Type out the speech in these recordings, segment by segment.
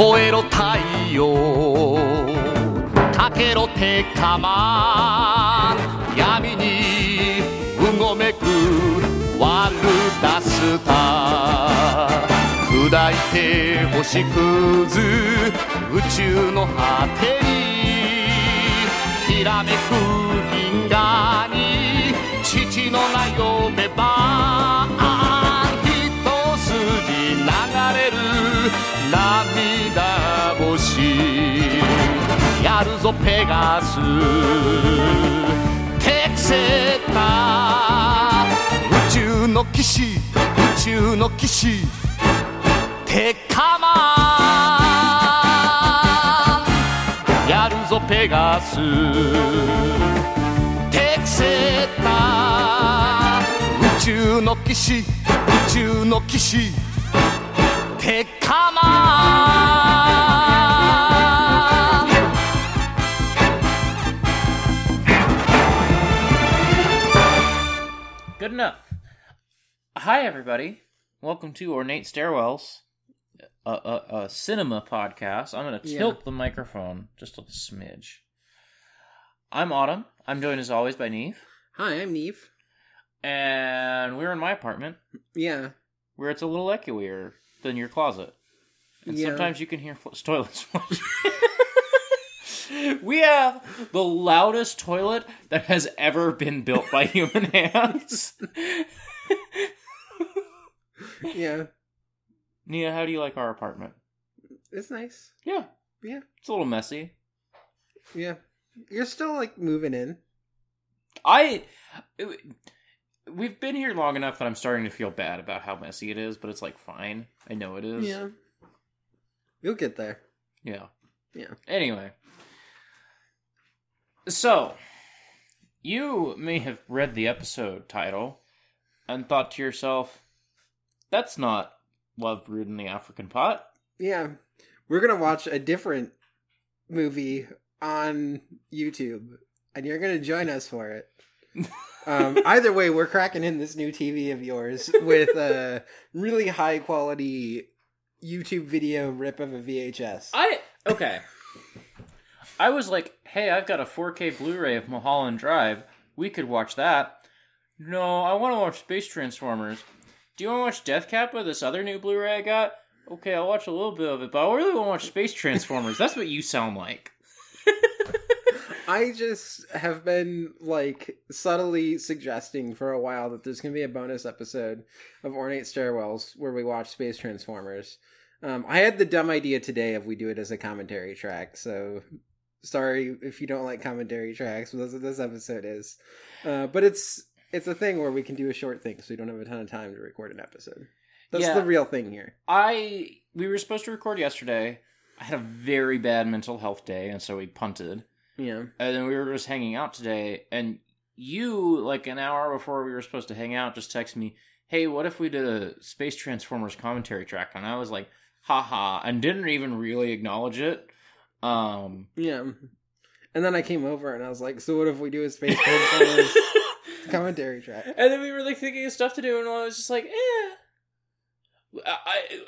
燃えろ太陽かけろ鉄火マン闇にうごめくワルダスター砕いて星屑宇宙の果てにひらめく銀河に父の名呼べばるぞペガス。テクセタ宇宙の騎士宇宙の騎士。テカマンやるぞペガス。テクセタ宇宙の騎士宇宙の騎士。テカマン Good enough. Hi, everybody. Welcome to Ornate Stairwells, a, a, a cinema podcast. I'm going to tilt the microphone just a smidge. I'm Autumn. I'm joined as always by Niamh. Hi, I'm Niamh. And we're in my apartment Yeah. where it's a little echoier than your closet. And Yeah. sometimes you can hear fl- toilets. we have the loudest toilet that has ever been built by human hands. Yeah. Nia, how do you like our apartment? It's nice. Yeah, Yeah. it's a little messy. Yeah. You're still like moving in. I we've been here long enough that I'm starting to feel bad about how messy it is, but it's like fine. I know it is. Yeah. You'll get there. Yeah. Yeah. Anyway. So, you may have read the episode title and thought to yourself, that's not Love Brewed in the African Pot. Yeah. We're going to watch a different movie on YouTube and you're going to join us for it. um, either way, we're cracking in this new TV of yours with a really high quality YouTube video rip of a VHS. I okay. I was like, "Hey, I've got a 4K Blu-ray of Mulholland Drive. We could watch that." No, I want to watch Space Transformers. Do you want to watch Death Kappa, this other new Blu-ray I got? Okay, I'll watch a little bit of it, but I really want to watch Space Transformers. That's what you sound like. I just have been like subtly suggesting for a while that there's going to be a bonus episode of Ornate Stairwells where we watch Space Transformers. Um, I had the dumb idea today if we do it as a commentary track, so sorry if you don't like commentary tracks. But that's what this episode is. Uh, but it's it's a thing where we can do a short thing, so we don't have a ton of time to record an episode. That's Yeah. the real thing here. I we were supposed to record yesterday. I had a very bad mental health day, and so we punted. Yeah, And then we were just hanging out today, and you, like an hour before we were supposed to hang out, just texted me, "Hey, what if we did a Space Transformers commentary track?" And I was like, "Haha," and didn't even really acknowledge it. Um, yeah. And then I came over and I was like, "So what if we do a Space Transformers commentary track?" and then we were like thinking of stuff to do, and I was just like, "Eh." I,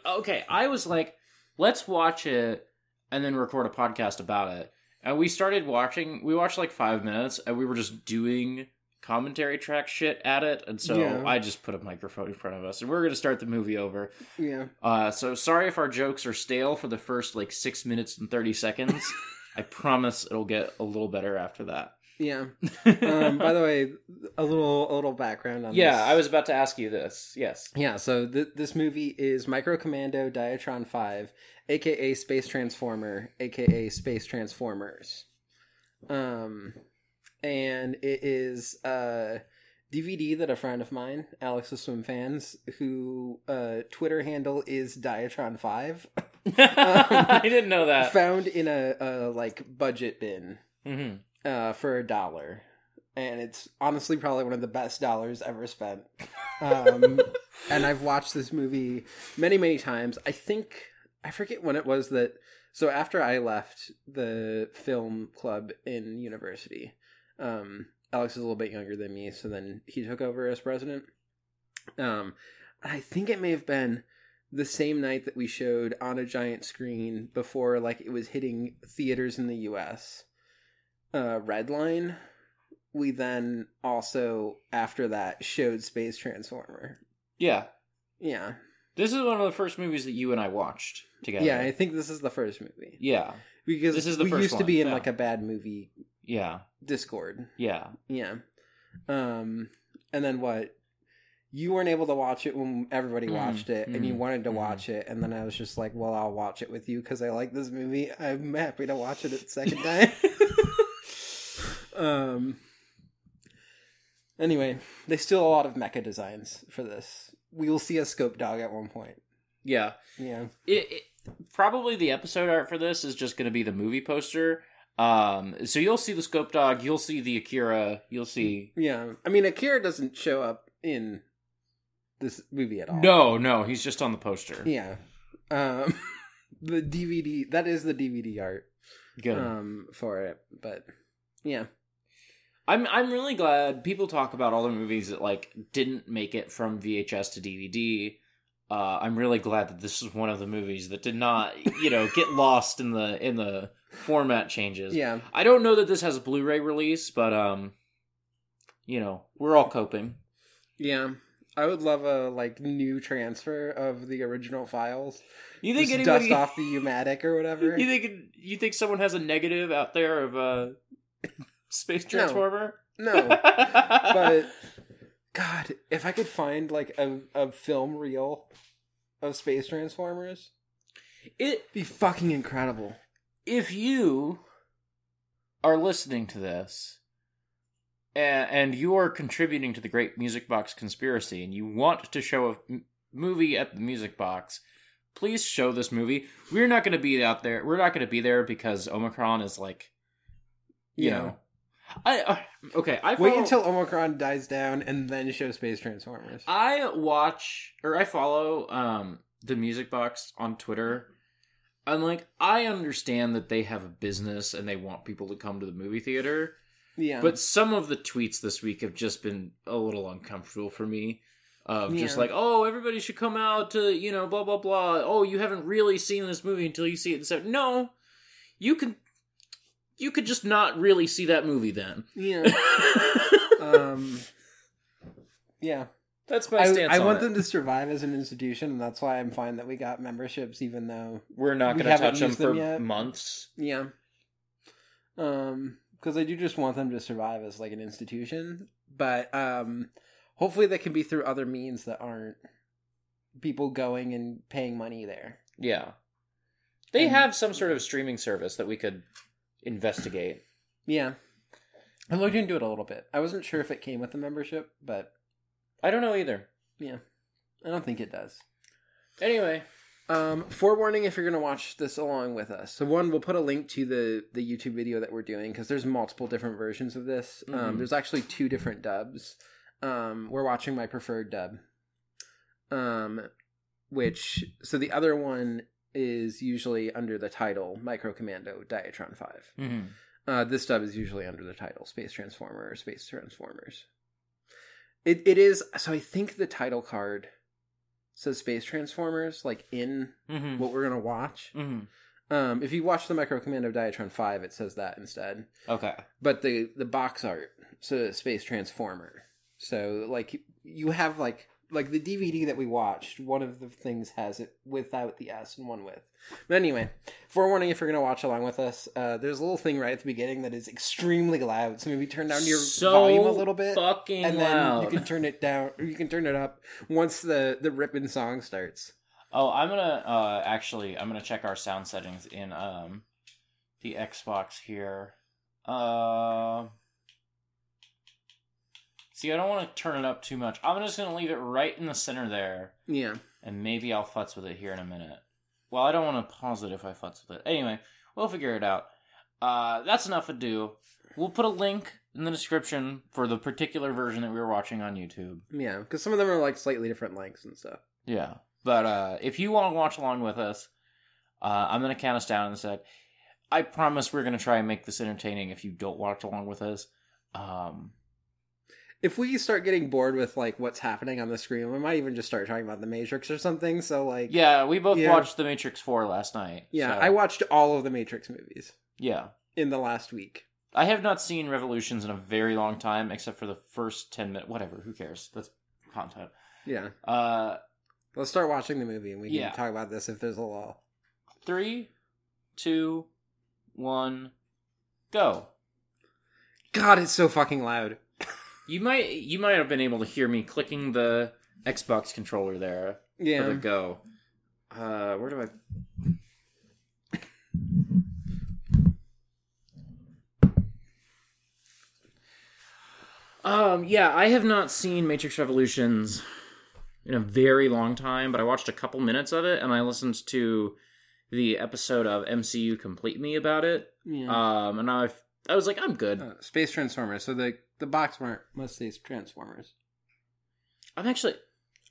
I okay. I was like, "Let's watch it and then record a podcast about it." And we started watching. We watched like five minutes, and we were just doing commentary track shit at it. And so Yeah. I just put a microphone in front of us, and we're gonna start the movie over. Yeah. Uh, so sorry if our jokes are stale for the first like six minutes and thirty seconds. I promise it'll get a little better after that. Yeah. Um, by the way, a little a little background on yeah, this. I was about to ask you this. Yes. Yeah, so th- this movie is Micro Commando Diatron 5, aka Space Transformer, aka Space Transformers. Um and it is a DVD that a friend of mine, Alex of Swim Fans, who uh Twitter handle is Diatron5, I didn't know that. found in a, a like budget bin hmm uh, for a dollar, and it's honestly probably one of the best dollars ever spent. Um, and I've watched this movie many, many times. I think I forget when it was that. So after I left the film club in university, um, Alex is a little bit younger than me, so then he took over as president. Um, I think it may have been the same night that we showed on a giant screen before like it was hitting theaters in the US. Uh Redline. We then also after that showed Space Transformer. Yeah. Yeah. This is one of the first movies that you and I watched together. Yeah, I think this is the first movie. Yeah. Because This is the we used to one, be in yeah. like a bad movie Yeah. Discord. Yeah. Yeah. Um and then what? You weren't able to watch it when everybody Mm, watched it and you mm, wanted to mm. watch it and then I was just like, "Well, I'll watch it with you cuz I like this movie. I'm happy to watch it a second time." um Anyway, they still a lot of mecha designs for this. We will see a scope dog at one point. Yeah. Yeah. It, it probably the episode art for this is just going to be the movie poster. Um, so you'll see the scope dog, you'll see the Akira, you'll see. Yeah. I mean, Akira doesn't show up in this movie at all. No, no, he's just on the poster. Yeah. Um the DVD that is the DVD art Good. um for it, but yeah. I'm I'm really glad people talk about all the movies that like didn't make it from VHS to DVD. Uh, I'm really glad that this is one of the movies that did not, you know, get lost in the in the format changes. Yeah. I don't know that this has a Blu-ray release, but um, you know, we're all coping. Yeah. I would love a like new transfer of the original files. You think Just anybody? dust off the Umatic or whatever. You think you think someone has a negative out there of uh, Space No. Transformer? no. But God, if I could find like a, a film reel of Space Transformers, it it'd be fucking incredible. if you are listening to this and, and you are contributing to the Great Music Box conspiracy and you want to show a m- movie at the Music Box, please show this movie. We're not going to be out there. We're not going to be there because Omicron is like, you Yeah. know. I uh, okay. I Wait until Omicron dies down and then show Space Transformers. I watch or I follow um the music box on Twitter. And like I understand that they have a business and they want people to come to the movie theater, yeah. but some of the tweets this week have just been a little uncomfortable for me. Of just like, oh, everybody should come out to, you know, blah blah blah. Oh, you haven't really seen this movie until you see it. So no, you can, you could just not really see that movie then. yeah. um Yeah. That's my I, stance. I want it. them to survive as an institution, and that's why I'm fine that we got memberships, even though We're not going to touch them for yet. months. Yeah. Um, because I do just want them to survive as like an institution, but um, hopefully that can be through other means that aren't people going and paying money there. Yeah. They And- have some sort of streaming service that we could investigate. Yeah. I looked into it a little bit. I wasn't sure if it came with a membership, but I don't know either. yeah, I don't think it does. Anyway, Um, forewarning if you're going to watch this along with us. So one, we'll put a link to the the YouTube video that we're doing because there's multiple different versions of this. Um, Mhm. there's actually two different dubs. Um, we're watching my preferred dub. Um, which so the other one is usually under the title Micro Commando Diatron Five. mm-hmm. Uh, this dub is usually under the title Space Transformer or Space Transformers. It it is so I think the title card says Space Transformers like in Mm-hmm. what we're gonna watch. Mm-hmm. Um, if you watch the Micro Commando Diatron Five, it says that instead. Okay. But the the box art says Space Transformer. So like you have like like the DVD that we watched, one of the things has it without the S and one with. But anyway, forewarning if you're gonna watch along with us, uh, there's a little thing right at the beginning that is extremely loud. So maybe turn down your so volume a little bit. Fucking And then loud. you can turn it down or you can turn it up once the the ripping song starts. Oh, I'm gonna uh actually I'm gonna check our sound settings in um the Xbox here. Uh See, I don't want to turn it up too much. I'm just gonna leave it right in the center there, Yeah. and maybe I'll futz with it here in a minute. Well, I don't want to pause it if I futz with it. Anyway, we'll figure it out. Uh, that's enough ado. We'll put a link in the description for the particular version that we were watching on YouTube. Yeah, because some of them are like slightly different lengths and stuff. Yeah. But uh, if you want to watch along with us, uh, I'm going to count us down in a sec. I promise we're going to try and make this entertaining if you don't watch along with us. Um, if we start getting bored with like what's happening on the screen, we might even just start talking about the Matrix or something. So like, Yeah, we both Yeah. watched The Matrix 4 last night. yeah, so- I watched all of the Matrix movies Yeah. in the last week. I have not seen Revolutions in a very long time, except for the first 10 minutes. Whatever, who cares? That's content. Yeah, Uh, let's start watching the movie and we can Yeah. talk about this if there's a law. three, two, one, go. God, it's so fucking loud. You might you might have been able to hear me clicking the Xbox controller there for the Yeah, go. Uh, where do I? Um, yeah, I have not seen Matrix Revolutions in a very long time, but I watched a couple minutes of it and I listened to the episode of MCU Complete Me about it. yeah. Um, and I I was like, I'm good. Uh, Space Transformers. So the the box mark must say Transformers. I'm actually,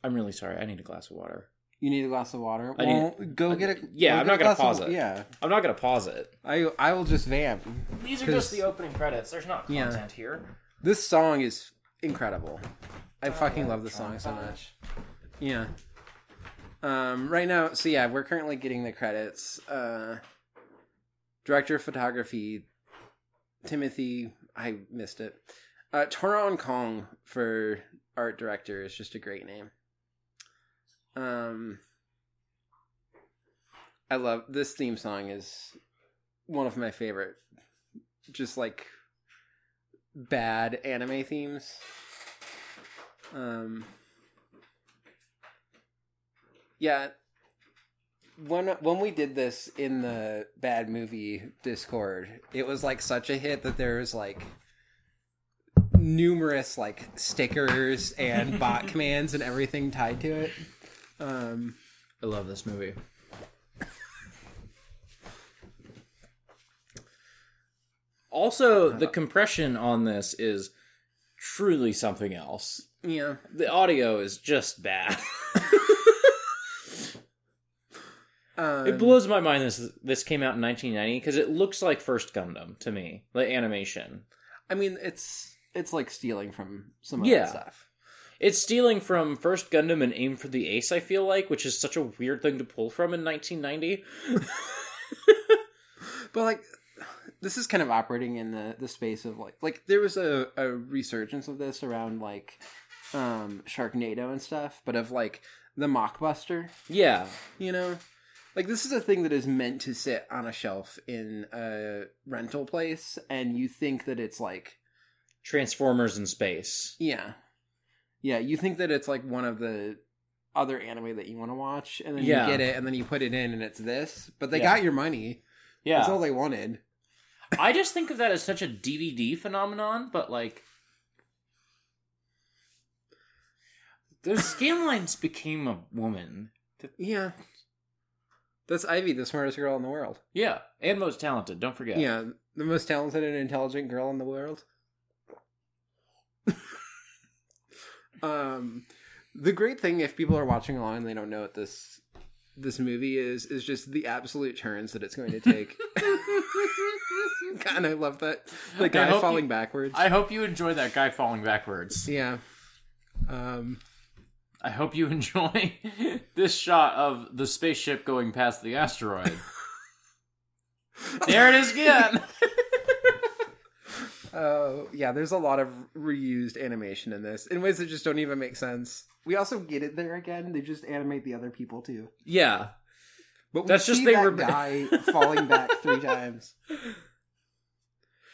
I'm really sorry. I need a glass of water. You need a glass of water. I well, go get a. yeah, go I'm get not gonna glass of- pause it. Yeah, I'm not gonna pause it. I I will just vamp. These are just the opening credits. There's not Yeah. content here. This song is incredible. I fucking love this song so much. Yeah. Um, right now, so yeah, we're currently getting the credits. Uh, director of photography, Timothy. I missed it. Uh, Toron Kong for art director is just a great name. Um, I love this theme song is one of my favorite. Just like bad anime themes. Um Yeah. When when we did this in the bad movie Discord, it was like such a hit that there was like numerous like stickers and bot commands and everything tied to it. Um I love this movie. Also, the compression on this is truly something else. yeah. The audio is just bad. Um, it blows my mind this this came out in 1990 because it looks like First Gundam to me, the animation. I mean it's it's like stealing from some Yeah. other stuff. It's stealing from First Gundam and Aim for the Ace, I feel like, which is such a weird thing to pull from in 1990. But like this is kind of operating in the the space of like like there was a, a resurgence of this around like um Sharknado and stuff, but of like the mockbuster, Yeah. you know? Like this is a thing that is meant to sit on a shelf in a rental place and you think that it's like Transformers in space. yeah. Yeah, you think that it's like one of the other anime that you want to watch and then Yeah. you get it and then you put it in and it's this, but they Yeah. got your money. Yeah. That's all they wanted. I just think of that as such a DVD phenomenon, but like those scanlines became a woman. Yeah. That's Ivy, the smartest girl in the world. Yeah, and most talented. Don't forget. Yeah, the most talented and intelligent girl in the world. um, the great thing, if people are watching along and they don't know what this this movie is, is just the absolute turns that it's going to take. God, I love that. The guy falling you- backwards. I hope you enjoy that guy falling backwards. yeah. Um, I hope you enjoy this shot of the spaceship going past the asteroid. there it is again. Oh, yeah, there's a lot of reused animation in this in ways that just don't even make sense. We also get it there again. They just animate the other people too. yeah. But we That's just they that were- guy falling back three times.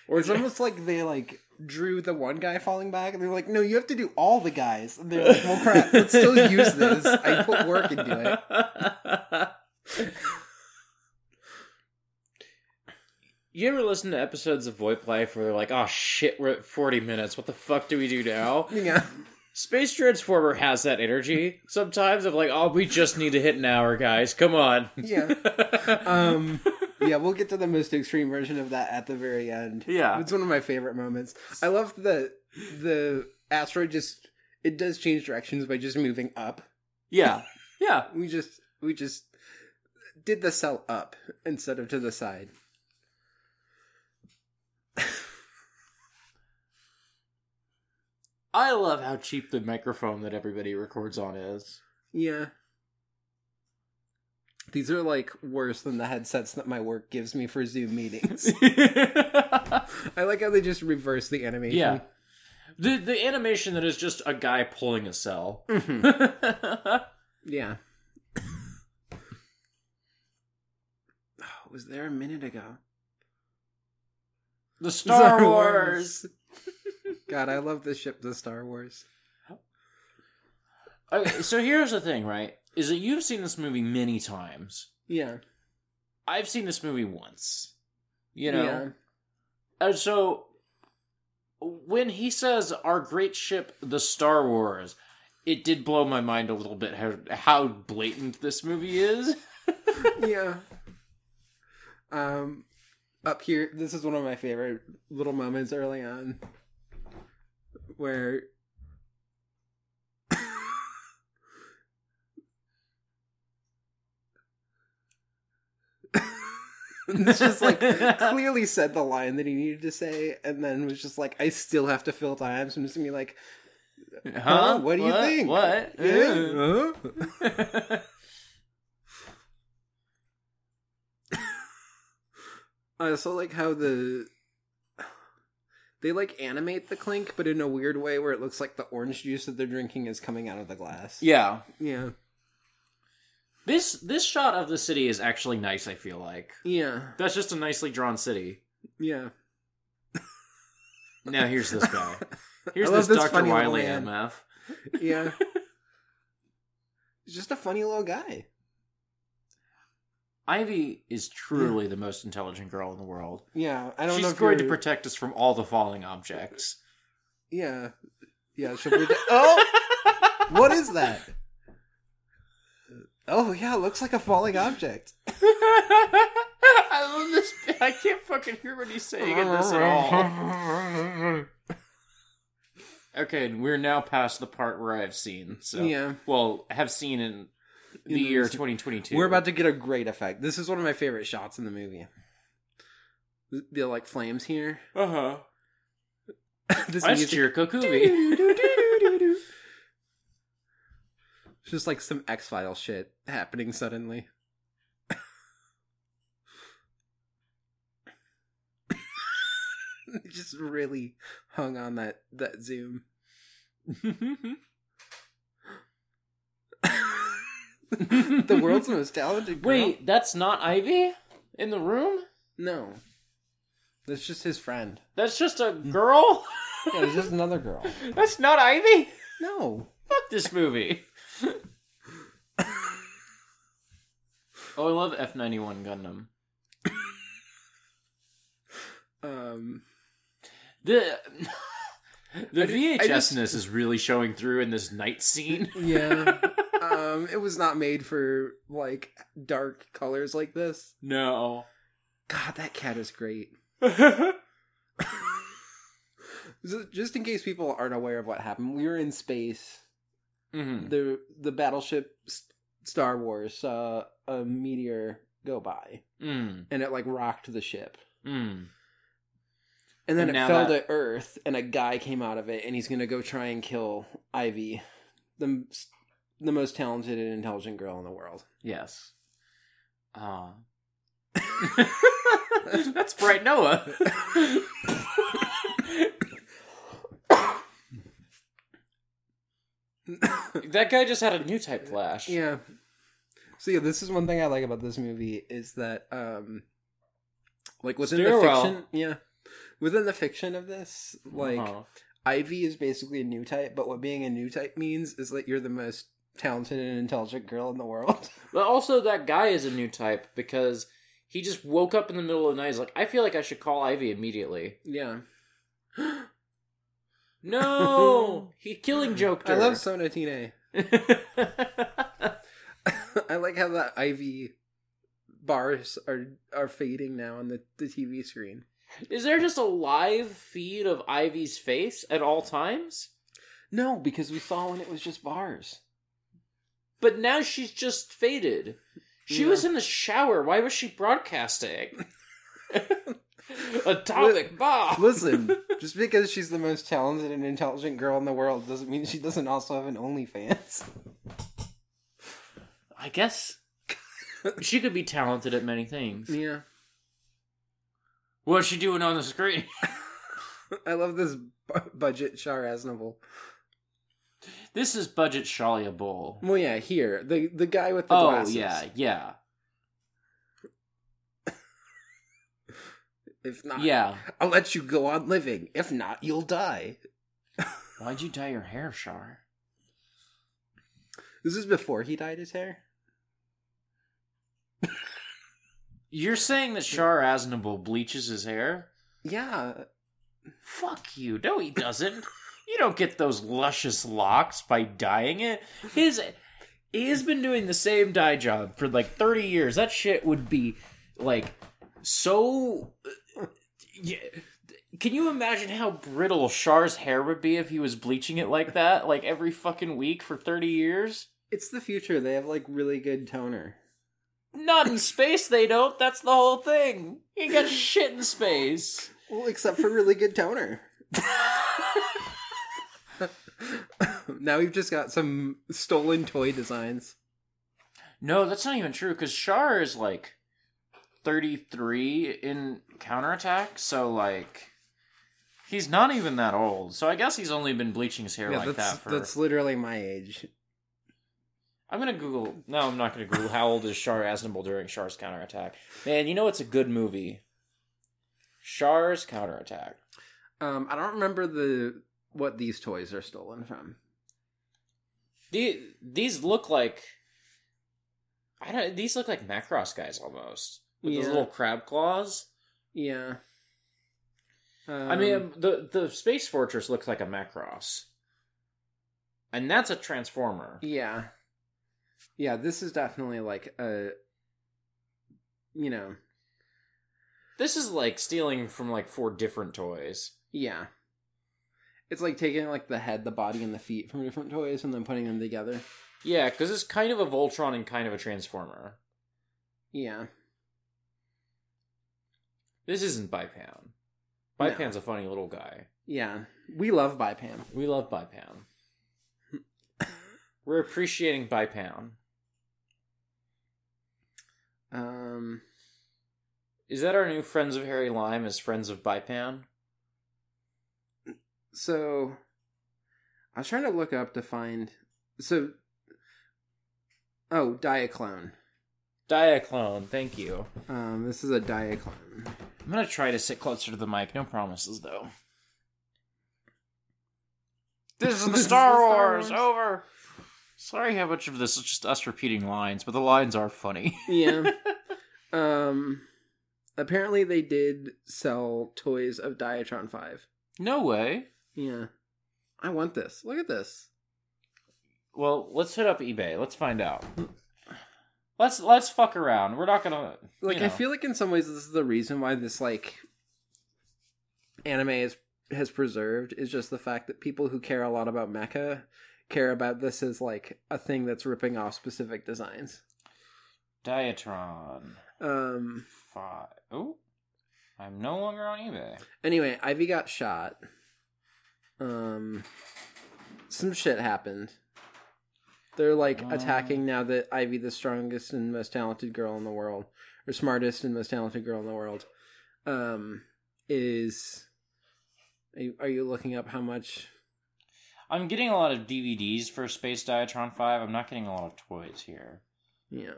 Or It's almost like they like drew the one guy falling back, and they're like, "No, you have to do all the guys." And they're like, "Well, crap, let's still use this. I put work into it." You ever listen to episodes of VoIP Life where they're like, "Oh shit, we're at forty minutes. What the fuck do we do now?" Yeah, Space Transformer has that energy sometimes of like, "Oh, we just need to hit an hour, guys. Come on." yeah, um, yeah. We'll get to the most extreme version of that at the very end. Yeah. it's one of my favorite moments. I love the the asteroid just it does change directions by just moving up. yeah, yeah. We just we just did the cell up instead of to the side. I love how cheap the microphone that everybody records on is. Yeah. These are like worse than the headsets that my work gives me for Zoom meetings. I like how they just reverse the animation. yeah. The the animation that is just a guy pulling a cell. Mhm. Yeah. oh, was there a minute ago? the Star, Wars. God, I love the ship, the Star Wars. Okay, so here's the thing, right? Is that you've seen this movie many times. Yeah. I've seen this movie once. You know? Yeah. And so when he says our great ship, the Star Wars, it did blow my mind a little bit how how blatant this movie is. yeah. Um, up here, this is one of my favorite little moments early on, where it's just like clearly said the line that he needed to say, and then was just like, I still have to fill time, so I'm just gonna be like, huh? What do you think? What? Yeah? Huh? I also like how the they like animate the clink, but in a weird way where it looks like the orange juice that they're drinking is coming out of the glass. yeah. Yeah. This this shot of the city is actually nice, I feel like. Yeah. That's just a nicely drawn city. Yeah. Now here's this guy. Here's this, this Dr. funny little Wiley man. MF. Yeah. He's just a funny little guy. Ivy is truly the most intelligent girl in the world. Yeah. I don't know She's going to you're- protect us from all the falling objects. Yeah. Yeah, she'll protect- Oh! What is that? Oh yeah, it looks like a falling object. I love this. I can't fucking hear what he's saying in this at all. Okay, and we're now past the part where I've seen. So, Yeah. well, have seen in the year 2022. We're about to get a great effect. This is one of my favorite shots in the movie. The, like flames here. Uh huh. this That's music- Chirko Kubi. Just like some X File shit happening suddenly. just really hung on that that zoom. the world's most talented girl. Wait, that's not Ivy in the room. no, that's just his friend. That's just a girl. Yeah, it's just another girl. that's not Ivy. No, Fuck this movie. oh, I love F ninety one Gundam. um, The the I ju- VHSness is really showing through in this night scene. yeah. um, it was not made for like dark colors like this. No. God, that cat is great. Just in case people aren't aware of what happened, we were in space. Mhm. The the battleship Star Wars saw a meteor go by, Mm. and it like rocked the ship. Mm. And then And it fell that- to Earth, and a guy came out of it, and he's gonna go try and kill Ivy, the the most talented and intelligent girl in the world. Yes. Ah. That's Bright Noa. that guy just had a new type flash. Yeah. So yeah, this is one thing I like about this movie is that um like within the Stairwell. fiction yeah. Within the fiction of this, like Uh-huh. Ivy is basically a new type, but what being a new type means is that you're the most talented and intelligent girl in the world. But also, that guy is a new type because he just woke up in the middle of the night. He's like, I feel like I should call Ivy immediately. yeah. No, he killing joked I love Sonatine. I like how the Ivy bars are are fading now on the, the TV screen. Is there just a live feed of Ivy's face at all times? No, because we saw when it was just bars. But now she's just faded. She Yeah. was in the shower. Why was she broadcasting? Atomic bomb. Listen, just because she's the most talented and intelligent girl in the world doesn't mean she doesn't also have an OnlyFans. I guess she could be talented at many things. Yeah. What's she doing on the screen? I love this bu- budget Char Aznable. this is budget Shalia Bull. Well, yeah, here the the guy with the Oh glasses. yeah, yeah, If not, yeah. I'll let you go on living. If not, you'll die. Why'd you dye your hair, Char? This is before he dyed his hair. You're saying that Char Aznable bleaches his hair? Yeah, Fuck you. No, he doesn't. you don't get those luscious locks by dyeing it. His he has been doing the same dye job for like 30 years. That shit would be like so uh, yeah. Can you imagine how brittle Char's hair would be if he was bleaching it like that like every fucking week for 30 years? it's the future. They have like really good toner. Not in space they don't. That's the whole thing. You got shit in space. Well, except for really good toner. now we've just got some stolen toy designs. No, that's not even true because Char is like 33 in counterattack, so like he's not even that old. So I guess he's only been bleaching his hair Yeah, like that for. that's literally my age. I'm gonna Google. No, I'm not gonna Google how old is Char Aznable during Char's counterattack. Man, you know it's a good movie. Char's counterattack. Um, I don't remember the what these toys are stolen from. The, these look like. I don't. These look like Macross guys almost with those little crab claws. Yeah. Um, I mean, the the space fortress looks like a Macross, and that's a transformer. yeah, yeah. This is definitely like a, you know, This is like stealing from like four different toys. yeah. It's like taking like the head, the body, and the feet from different toys and then putting them together. Yeah, because it's kind of a Voltron and kind of a Transformer. Yeah. This isn't Bipan. No. Bipan's a funny little guy. Yeah. We love Bipan. We love Bipan. We're appreciating Bipan. Um. Is that our new Friends of Harry Lime as Friends of Bipan? So, I was trying to look up to find. So. Oh, Diaclone. Diaclone, thank you. Um, this is a Diaclone. I'm gonna try to sit closer to the mic. No promises, though. This is the This is Star, the Star Wars. Wars. Over. Sorry how much of this is just us repeating lines, but the lines are funny. Yeah. um. Apparently, they did sell toys of Diatron Five. no way. Yeah. I want this. Look at this. Well, let's hit up eBay. Let's find out. Let's let's fuck around. We're not gonna Like, you I feel like in some ways, this is the reason why this like anime is has preserved is just the fact that people who care a lot about mecha care about this as like a thing that's ripping off specific designs. Diatron Um. five. Oh, I'm no longer on eBay. Anyway, Ivy got shot. Um, some shit happened. They're like Oh. attacking now that Ivy, the strongest and most talented girl in the world, or smartest and most talented girl in the world, um, is. Are you, are you looking up how much? I'm getting a lot of DVDs for Space Diatron five. I'm not getting a lot of toys here. Yeah,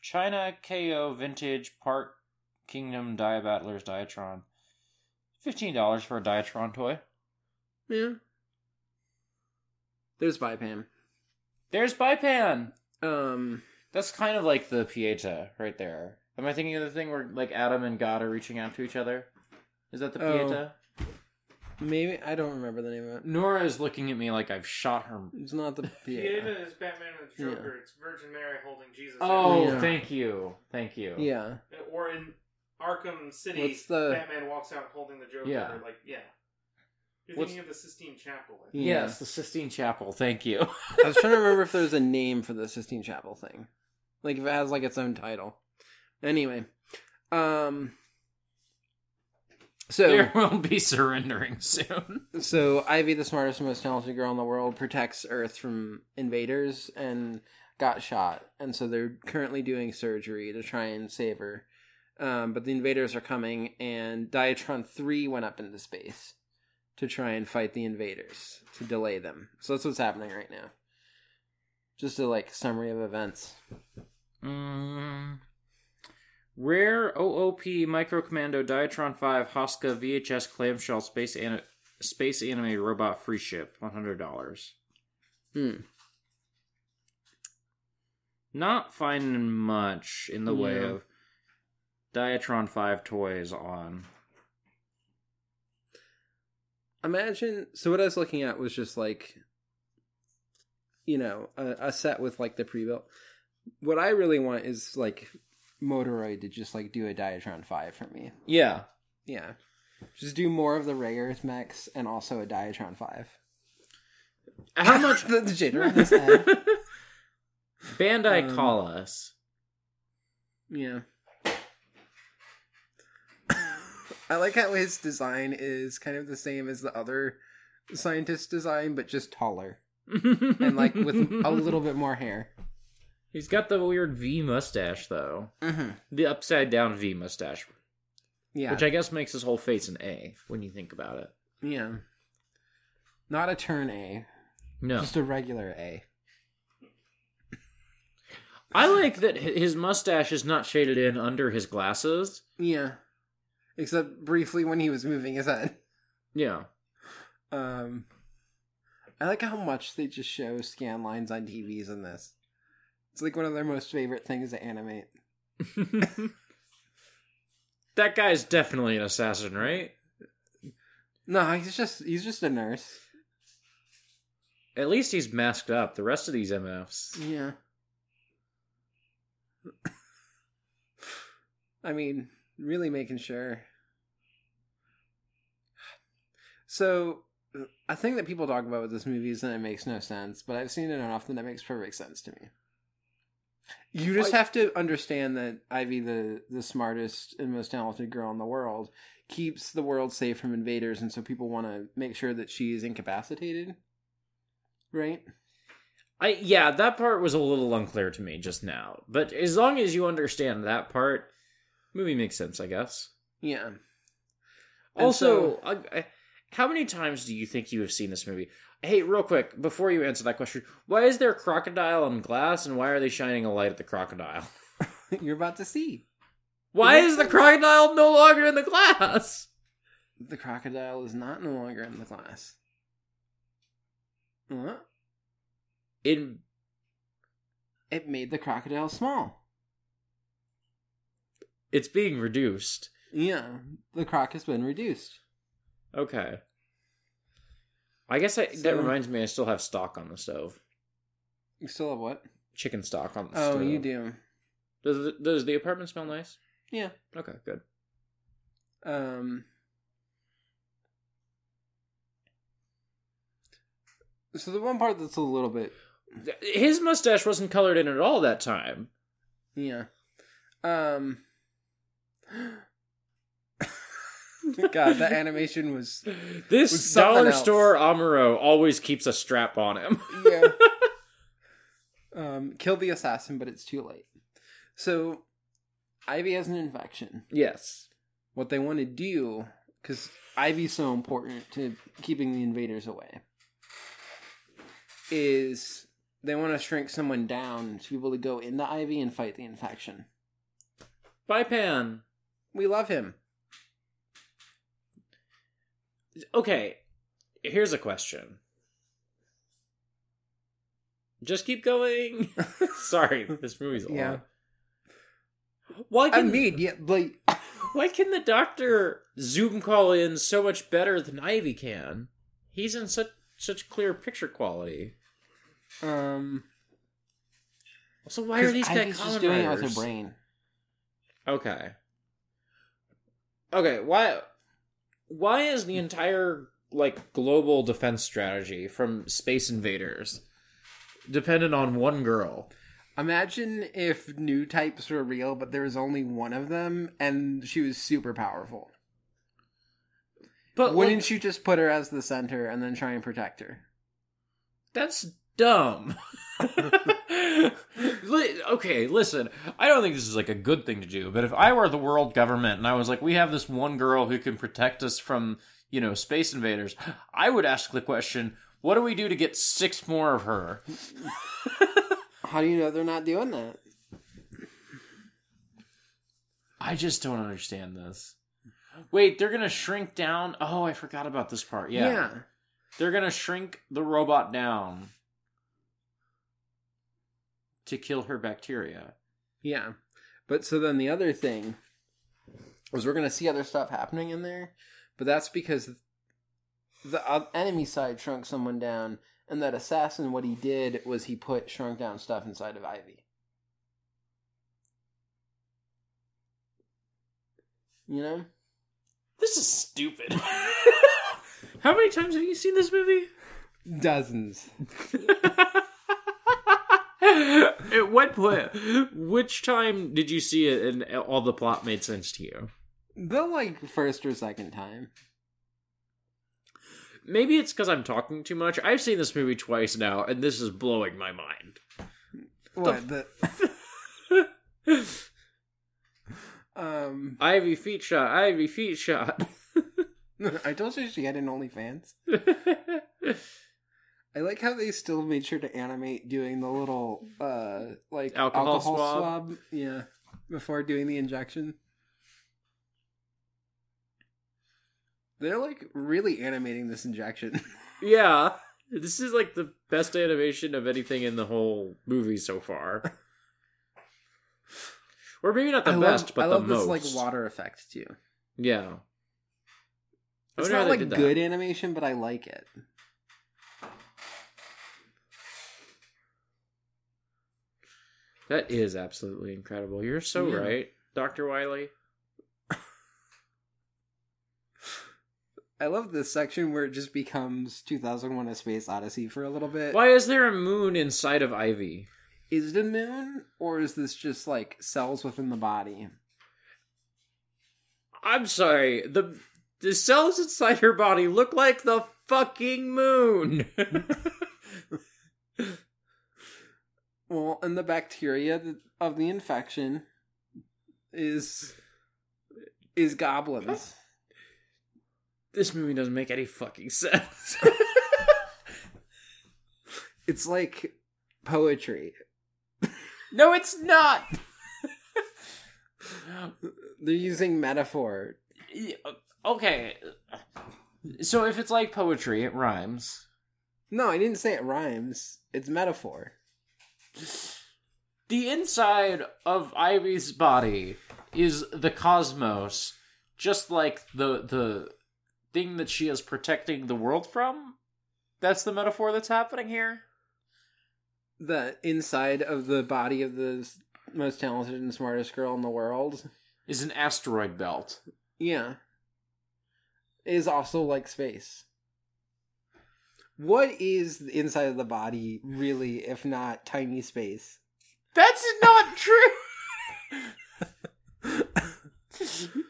China KO Vintage Park Kingdom Dia Battlers Diatron. Fifteen dollars for a Diatron toy. yeah. There's Bipan. There's Bipan. Um, That's kind of like the Pieta right there. Am I thinking of the thing where like Adam and God are reaching out to each other? Is that the Oh. Pieta? Maybe I don't remember the name of it. Nora is looking at me like I've shot her. It's not the Pieta yeah. is Batman with Yeah. Joker. It's Virgin Mary holding Jesus. Oh, Yeah. thank you, thank you. Yeah. Or in Arkham City, What's the- Batman walks out holding the Joker. Yeah. Like, yeah. You're What's- thinking of the Sistine Chapel. I think. Yeah. Yes, the Sistine Chapel. Thank you. I was trying to remember if there's a name for the Sistine Chapel thing. Like if it has like its own title. Anyway. Um So There will be surrendering soon. So Ivy, the smartest and most talented girl in the world, protects Earth from invaders and got shot, and so they're currently doing surgery to try and save her. Um, but the invaders are coming, and Diatron three went up into space to try and fight the invaders to delay them. So that's what's happening right now. Just a like summary of events. Mm. Rare OOP Micro Commando Diatron 5 Hoska VHS clamshell space an- space animated robot free ship $100. Hmm. Not finding much in the way of Diatron 5 toys on. Imagine. So what I was looking at was just like, you know, a, a set with like the pre-built. What I really want is like Moderoid to just like do a Diatron Five for me. Yeah. Yeah, just do more of the Rayearth mechs and also a Diatron Five. How much the, the jitter on his head. Bandai Um, call us? Yeah. I like how his design is kind of the same as the other scientist design, but just taller and like with a little bit more hair. He's got the weird V mustache though. Mm-hmm. The upside down V mustache, Yeah, which I guess makes his whole face an A when you think about it. yeah. Not a turn A, No. just a regular A. I like that his mustache is not shaded in under his glasses. Yeah, except briefly when he was moving his head. Yeah. Um, I like how much they just show scan lines on TVs in this. It's like one of their most favorite things to animate. that guy's definitely an assassin, right? No, he's just he's just a nurse. At least he's masked up. The rest of these MFs. Yeah. I mean, really making sure. So, a thing that people talk about with this movie is that it makes no sense, but I've seen it enough that it makes perfect sense to me. You just I- have to understand that Ivy, the the smartest and most talented girl in the world, keeps the world safe from invaders, and so people want to make sure that she is incapacitated. Right? I yeah, that part was a little unclear to me just now. But as long as you understand that part, movie makes sense, I guess. Yeah. And Also, so- I, I, how many times do you think you have seen this movie? Hey, real quick, before you answer that question, why is there a crocodile on glass and why are they shining a light at the crocodile? You're about to see. Why is the sense. crocodile no longer in the glass? The crocodile is not no longer in the glass. What? In It made the crocodile small. it's being reduced. Yeah, the croc has been reduced. Okay. I guess I, So- that reminds me I still have stock on the stove. You still have what? Chicken stock on the stove. Oh, stove. you do. Does the, does the apartment smell nice? Yeah. Okay, good. Um. So the one part that's a little bit, His mustache wasn't colored in at all that time. yeah. Um. God, that animation was This Was dollar else. store Amuro always keeps a strap on him. yeah. um, kill the assassin, but it's too late. So, Ivy has an infection. yes. What they want to do, because Ivy's so important to keeping the invaders away, is they want to shrink someone down to be able to go into Ivy and fight the infection. Bye, Pan. We love him. Okay, here's a question. Just keep going. Sorry, this movie's a Yeah. lot. Why I can mean, yeah, like why can the doctor zoom call in so much better than Ivy can? He's in such such clear picture quality. um, So why are these guys just doing it with her brain. Okay. Okay, why why is the entire like global defense strategy from Space Invaders dependent on one girl? Imagine if new types were real, but there was only one of them, and she was super powerful. But Wouldn't like, you just put her as the center and then try and protect her? that's dumb. Okay, listen. I don't think this is like a good thing to do, but if I were the world government and I was like, we have this one girl who can protect us from, you know, space invaders, I would ask the question, what do we do to get six more of her? How do you know they're not doing that? I just don't understand this. Wait, they're gonna shrink down. Oh, I forgot about this part. Yeah. They're gonna shrink the robot down to kill her bacteria. Yeah. But so then the other thing was we're going to see other stuff happening in there, but that's because the uh, enemy side shrunk someone down, and that assassin, what he did was he put shrunk down stuff inside of Ivy. You know? This is stupid. How many times have you seen this movie? Dozens. At what point? Which time did you see it and all the plot made sense to you? The like first or second time. Maybe it's because I'm talking too much. I've seen this movie twice now, and this is blowing my mind. What the? um, Ivy feet shot. Ivy feet shot. I told you she had an OnlyFans. I like how they still made sure to animate doing the little uh like Alcohol alcohol, swab? swab. Yeah, before doing the injection. They're like really animating this injection. yeah, this is like the best animation of anything in the whole movie so far. Or maybe not the I best, love, but I the love most. this like water effect too. Yeah. I It's not like good animation, but I like it. That is absolutely incredible. You're so Yeah. right, Doctor Wiley. I love this section where it just becomes 2001: A Space Odyssey for a little bit. Why is there a moon inside of Ivy? Is it a moon, or is this just like cells within the body? I'm sorry. The the cells inside her body look like the fucking moon. Well, and the bacteria of the infection is is goblins. this movie doesn't make any fucking sense. It's like poetry. no, it's not. They're using metaphor. okay. So if it's like poetry, it rhymes. No, I didn't say it rhymes. It's metaphor. The inside of Ivy's body is the cosmos, just like the the thing that she is protecting the world from. That's the metaphor that's happening here. The inside of the body of the most talented and smartest girl in the world. Is an asteroid belt. Yeah. Is also like space. What is the inside of the body really, if not tiny space? That's not true.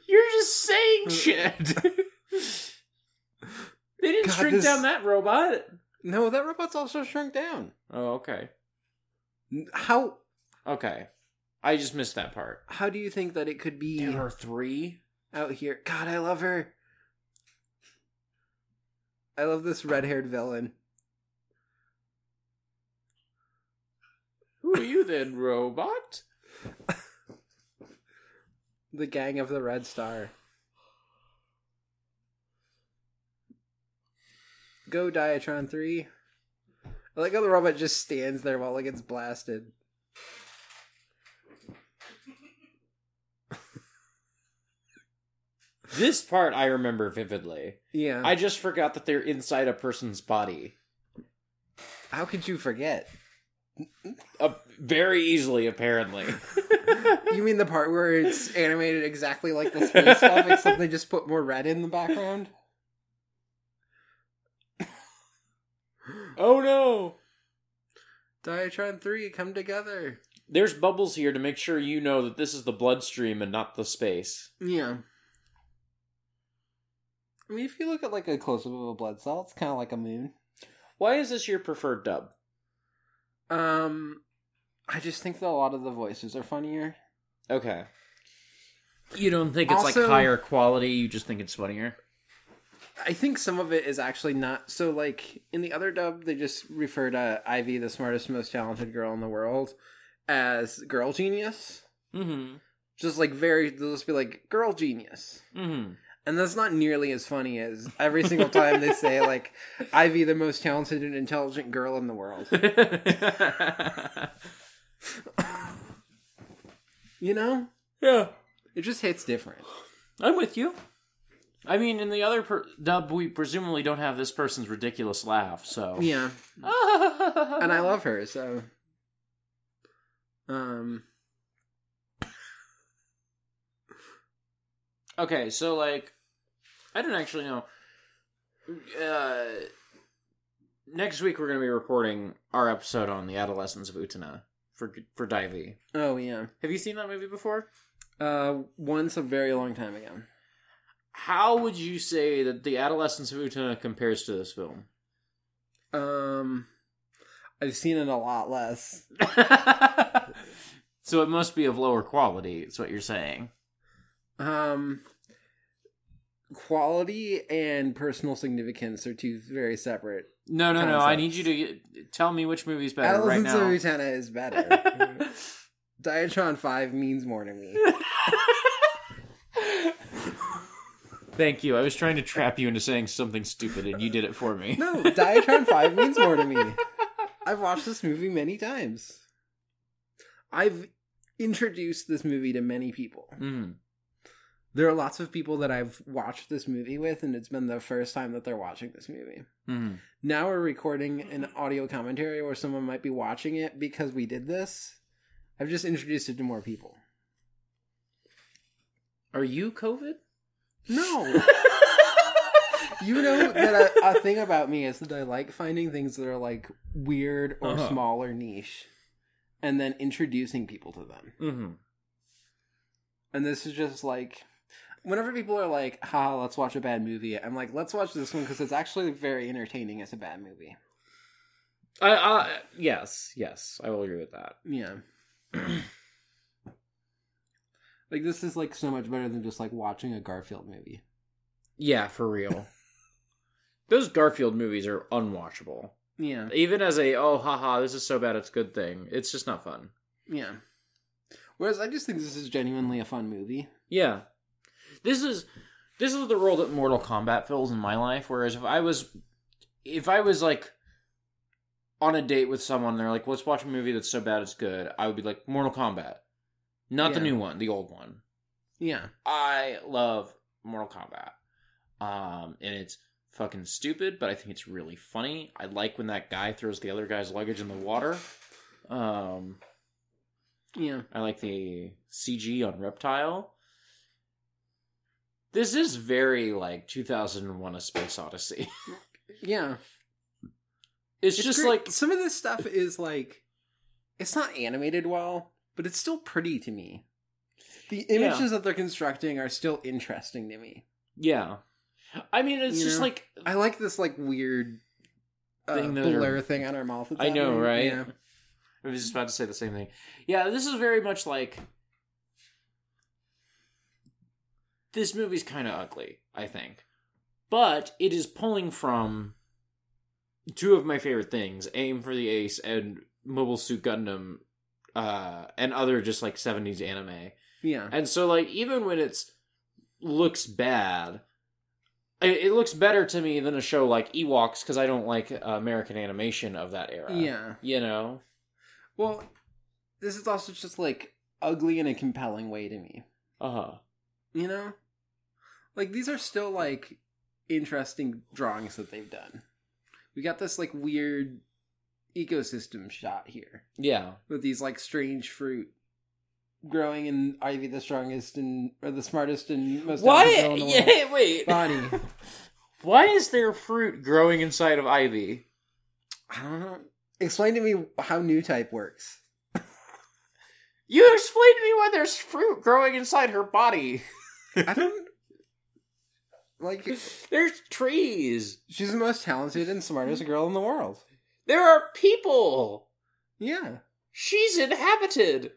You're just saying shit. they didn't God, shrink this- down that robot. No, that robot's also shrunk down. Oh, okay. How Okay. I just missed that part. how do you think that it could be There are three. out here? God, I love her. I love this red-haired villain. Who are you then, robot? The gang of the Red Star. Go Diatron 3. I like how the robot just stands there while it gets blasted. This part I remember vividly. Yeah. I just forgot that they're inside a person's body. How could you forget? Uh, very easily, apparently. You mean the part where it's animated exactly like the space stuff, except they just put more red in the background? oh no! Diatron 3, come together. There's bubbles here to make sure you know that this is the bloodstream and not the space. Yeah. I mean, if you look at like a close up of a blood cell, it's kind of like a moon. Why is this your preferred dub? Um, I just think that a lot of the voices are funnier. Okay. You don't think it's Also- like higher quality, you just think it's funnier? I think some of it is actually not so. Like in the other dub, they just refer to Ivy, the smartest, most talented girl in the world, as girl genius. Mm-hmm. Just like very, they'll just be like girl genius. Mm-hmm. And that's not nearly as funny as every single time they say like Ivy, the most talented and intelligent girl in the world. You know, yeah. it just hits different. I'm with you. I mean, in the other per- dub, we presumably don't have this person's ridiculous laugh, so. Yeah, and I love her so. Um. Okay, so like, I don't actually know. Uh, next week we're going to be recording our episode on the adolescence of Utena for for Divey. Oh yeah. Have you seen that movie before? Uh, once a very long time ago. How would you say that the adolescence of Utena compares to this film? Um, I've seen it a lot less. so it must be of lower quality. Is what you're saying? Um, quality and personal significance are two very separate. No, no, no. I need you to tell me which movie's better right Adolescence now. Utena is better. Diatron Five means more to me. Thank you. I was trying to trap you into saying something stupid, and you did it for me. No, Diatron Five means more to me. I've watched this movie many times. I've introduced this movie to many people. Mhm. There are lots of people that I've watched this movie with, and it's been the first time that they're watching this movie. Mhm. Now we're recording an audio commentary where someone might be watching it because we did this. I've just introduced it to more people. Are you COVID? No. you know that a, a thing about me is that I like finding things that are like weird or Uh-huh. small or niche and then introducing people to them. Mm-hmm. And this is just like whenever people are like, "Ha, let's watch a bad movie." I'm like, "Let's watch this one because it's actually very entertaining as a bad movie." I, I, yes, yes, I will agree with that. Yeah. like this is like so much better than just like watching a Garfield movie. Yeah, for real. Those Garfield movies are unwatchable. Yeah. Even as a oh haha, this is so bad it's a good thing. It's just not fun. Yeah. Whereas I just think this is genuinely a fun movie. Yeah. This is this is the role that Mortal Kombat fills in my life. Whereas if I was if I was like on a date with someone and they're like, let's watch a movie that's so bad it's good, I would be like, Mortal Kombat. Not the new one, the old one. Yeah. I love Mortal Kombat. Um, and it's fucking stupid, but I think it's really funny. I like when that guy throws the other guy's luggage in the water. Um, Yeah. I like the CG on Reptile. This is very like 2001: A Space Odyssey. Yeah. It's, just great. like some of this stuff is like it's not animated well, but it's still pretty to me. The images that they're constructing are still interesting to me. yeah. I mean, it's You just know? like I like this like weird uh, Thing that are- blur thing on our mouth. I know, happening. right? Yeah. I was just about to say the same thing. Yeah, this is very much like this movie's kind of ugly, I think. But it is pulling from two of my favorite things, Aim for the Ace and Mobile Suit Gundam uh and other just like 70s anime. Yeah. And so like even when it's looks bad, it, it looks better to me than a show like Ewoks cuz I don't like uh, American animation of that era. Yeah. You know. Well, this is also just like ugly in a compelling way to me. Uh-huh. You know? Like these are still like interesting drawings that they've done. We got this like weird ecosystem shot here Yeah. with these like strange fruit growing in Ivy the strongest and or the smartest and most talented girl in the world Yeah, wait. body. Why is there fruit growing inside of Ivy? I don't know. Explain to me how new type works. You explain to me why there's fruit growing inside her body. I don't Like There's trees. she's the most talented and smartest girl in the world. There are people. Yeah. She's inhabited.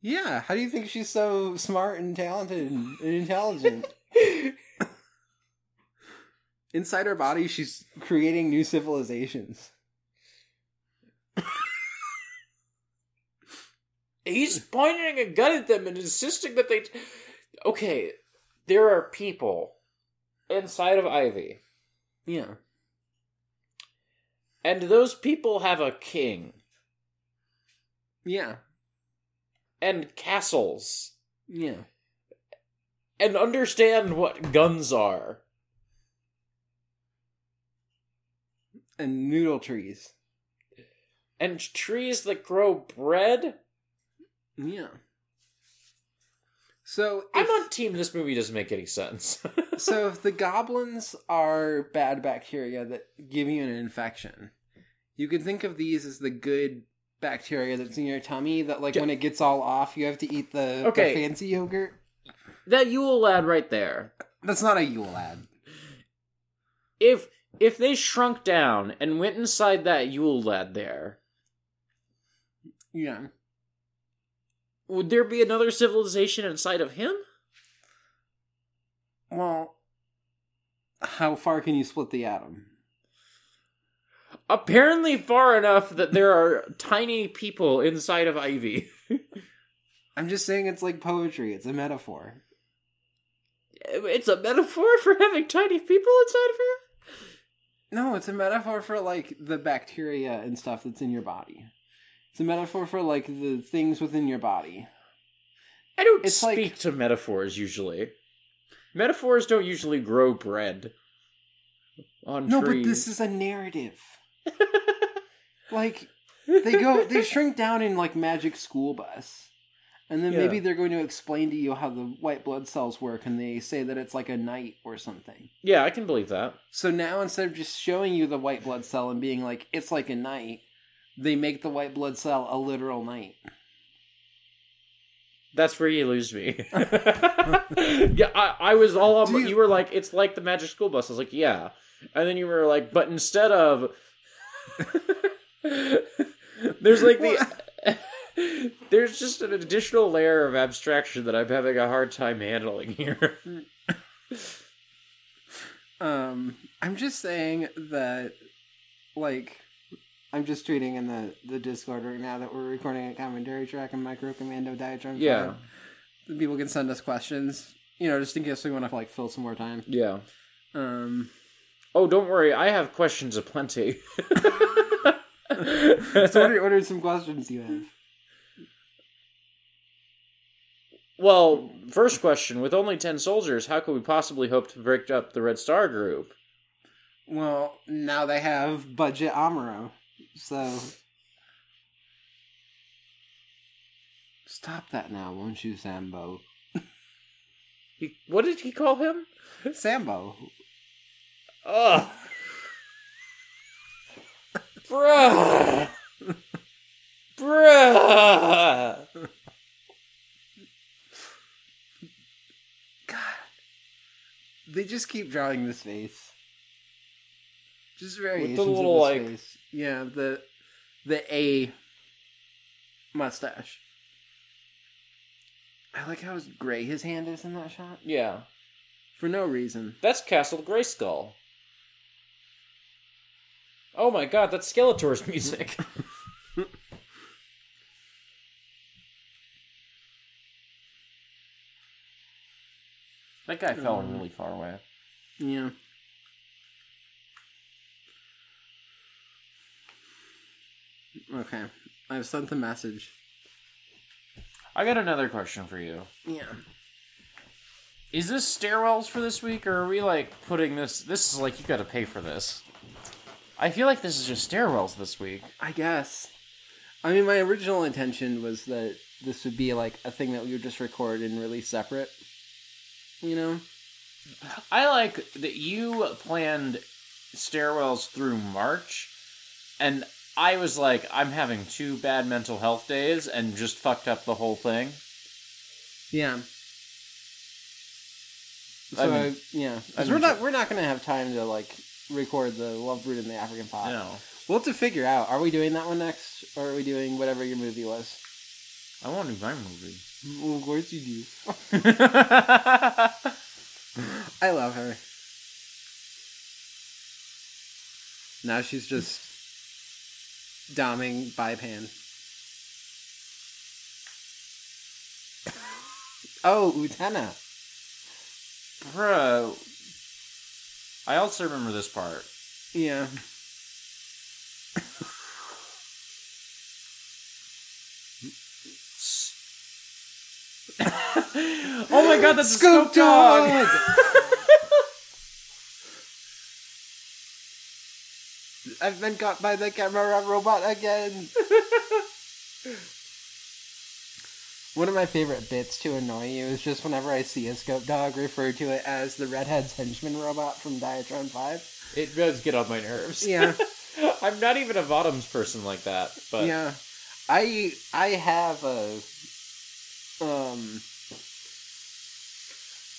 Yeah. How do you think she's so smart and talented and intelligent? Inside her body, she's creating new civilizations. He's pointing a gun at them and insisting that they. Okay, there are people inside of Ivy, Yeah. and those people have a king Yeah. and castles Yeah. and understand what guns are. And noodle trees. And trees that grow bread. Yeah. So I'm on team. This movie doesn't make any sense. so if the goblins are bad bacteria that give you an infection, you can think of these as the good bacteria that's in your tummy that like when it gets all off you have to eat the, Okay. the fancy yogurt. that Yule lad right there. That's not a Yule lad. If if they shrunk down and went inside that Yule lad there, Yeah. Would there be another civilization inside of him? Well, how far can you split the atom? Apparently far enough that there are tiny people inside of Ivy. I'm just saying it's like poetry. It's a metaphor. It's a metaphor for having tiny people inside of her? No, it's a metaphor for like the bacteria and stuff that's in your body. It's a metaphor for like the things within your body. I don't It's speak like- to metaphors usually. Metaphors don't usually grow bread on No, trees. but this is a narrative. Like they go they shrink down in like magic school bus. And then Yeah. maybe they're going to explain to you how the white blood cells work and they say that it's like a knight or something. Yeah, I can believe that. So now instead of just showing you the white blood cell and being like it's like a night, they make the white blood cell a literal knight. That's where you lose me. yeah, I, I was all on. You... you- were like, it's like the magic school bus. I was like, yeah, and then you were like, but instead of, there's like the, there's just an additional layer of abstraction that I'm having a hard time handling here. Um, I'm just saying that, like, I'm just tweeting in the the Discord right now that we're recording a commentary track and Micro Commando Diatron. Yeah. people can send us questions. You know, just in case we want to like fill some more time. Yeah. Um, Oh, don't worry, I have questions aplenty. so what are, what are some questions you have? Well, first question: With only ten soldiers, how could we possibly hope to break up the Red Star group? Well, now they have budget Amuro, so stop that now, won't you, Sambo? He, what did he call him? Sambo. Ugh. Bruh. Bruh. God, they just keep drawing this face. Just variations little, of this like- face. Yeah, the the A mustache. I like how gray his hand is in that shot Yeah, for no reason. that's Castle Grayskull. Oh my god, that's Skeletor's music. that guy fell really far away. Yeah. Okay, I've sent the message. I got another question for you. Yeah. Is this stairwells for this week, or are we like putting this? This is like you got to pay for this. I feel like this is just stairwells this week. I guess. I mean, my original intention was that this would be like a thing that we would just record and release separate. You know? I like that you planned stairwells through March, and I was like, I'm having two bad mental health days, and just fucked up the whole thing. Yeah. So I mean- yeah, 'Cause I'm we're not we're not gonna have time to like record the Love Brewed in the African Pot. No. We'll have to figure out. Are we doing that one next, or are we doing whatever your movie was? I want to do my movie. Well, of course you do. I love her. Now she's just doming Bipan. oh, Utena. Bro. Uh, I also remember this part. Yeah. oh my god, that's a scope dog! I've been caught by the camera robot again. One of my favorite bits to annoy you is just whenever I see a scope dog refer to it as the redhead's henchman robot from Diatron 5. It does get on my nerves. Yeah. I'm not even a bottoms person like that, but yeah. I I have a um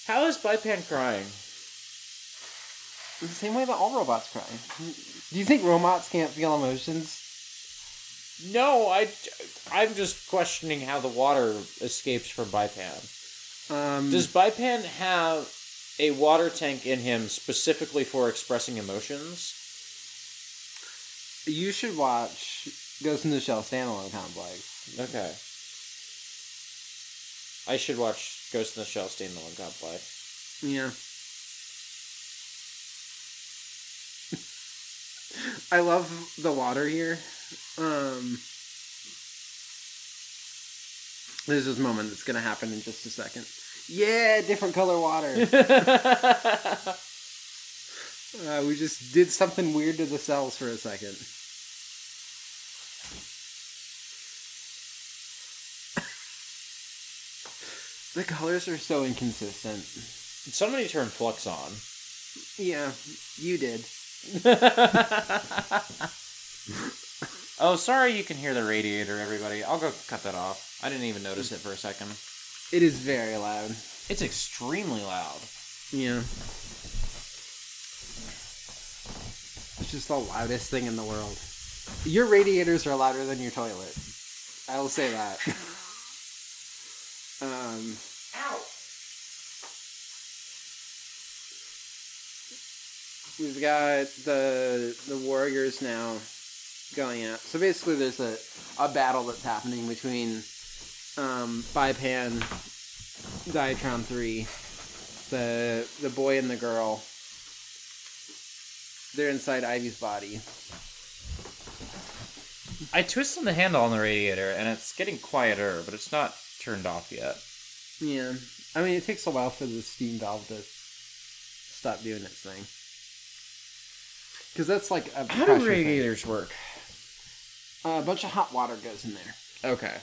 how is Bipan crying? the same way that all robots cry. Do you think robots can't feel emotions? No, I, I'm just questioning how the water escapes from Bipan. Um Does Bipan have a water tank in him specifically for expressing emotions? you should watch Ghost in the Shell standalone complex. Okay. I should watch Ghost in the Shell standalone complex. Yeah. I love the water here. Um There's this moment that's gonna happen in just a second. Yeah, different color water. uh, we just did something weird to the cells for a second. the colors are so inconsistent. Somebody turn Flux on. Yeah, you did. oh, sorry you can hear the radiator, everybody. I'll go cut that off. I didn't even notice it for a second. It is very loud. It's extremely loud. Yeah. It's just the loudest thing in the world. Your radiators are louder than your toilet. I will say that. um, we've got the the warriors now going out. So basically, there's a a battle that's happening between um, Bipan, Diatron three, the the boy and the girl. They're inside Ivy's body. I twisted the handle on the radiator, and it's getting quieter, but it's not turned off yet. Yeah, I mean it takes a while for the steam valve to stop doing its thing. Because that's like a How pressure do thing. radiators work? Uh, a bunch of hot water goes in there, Okay.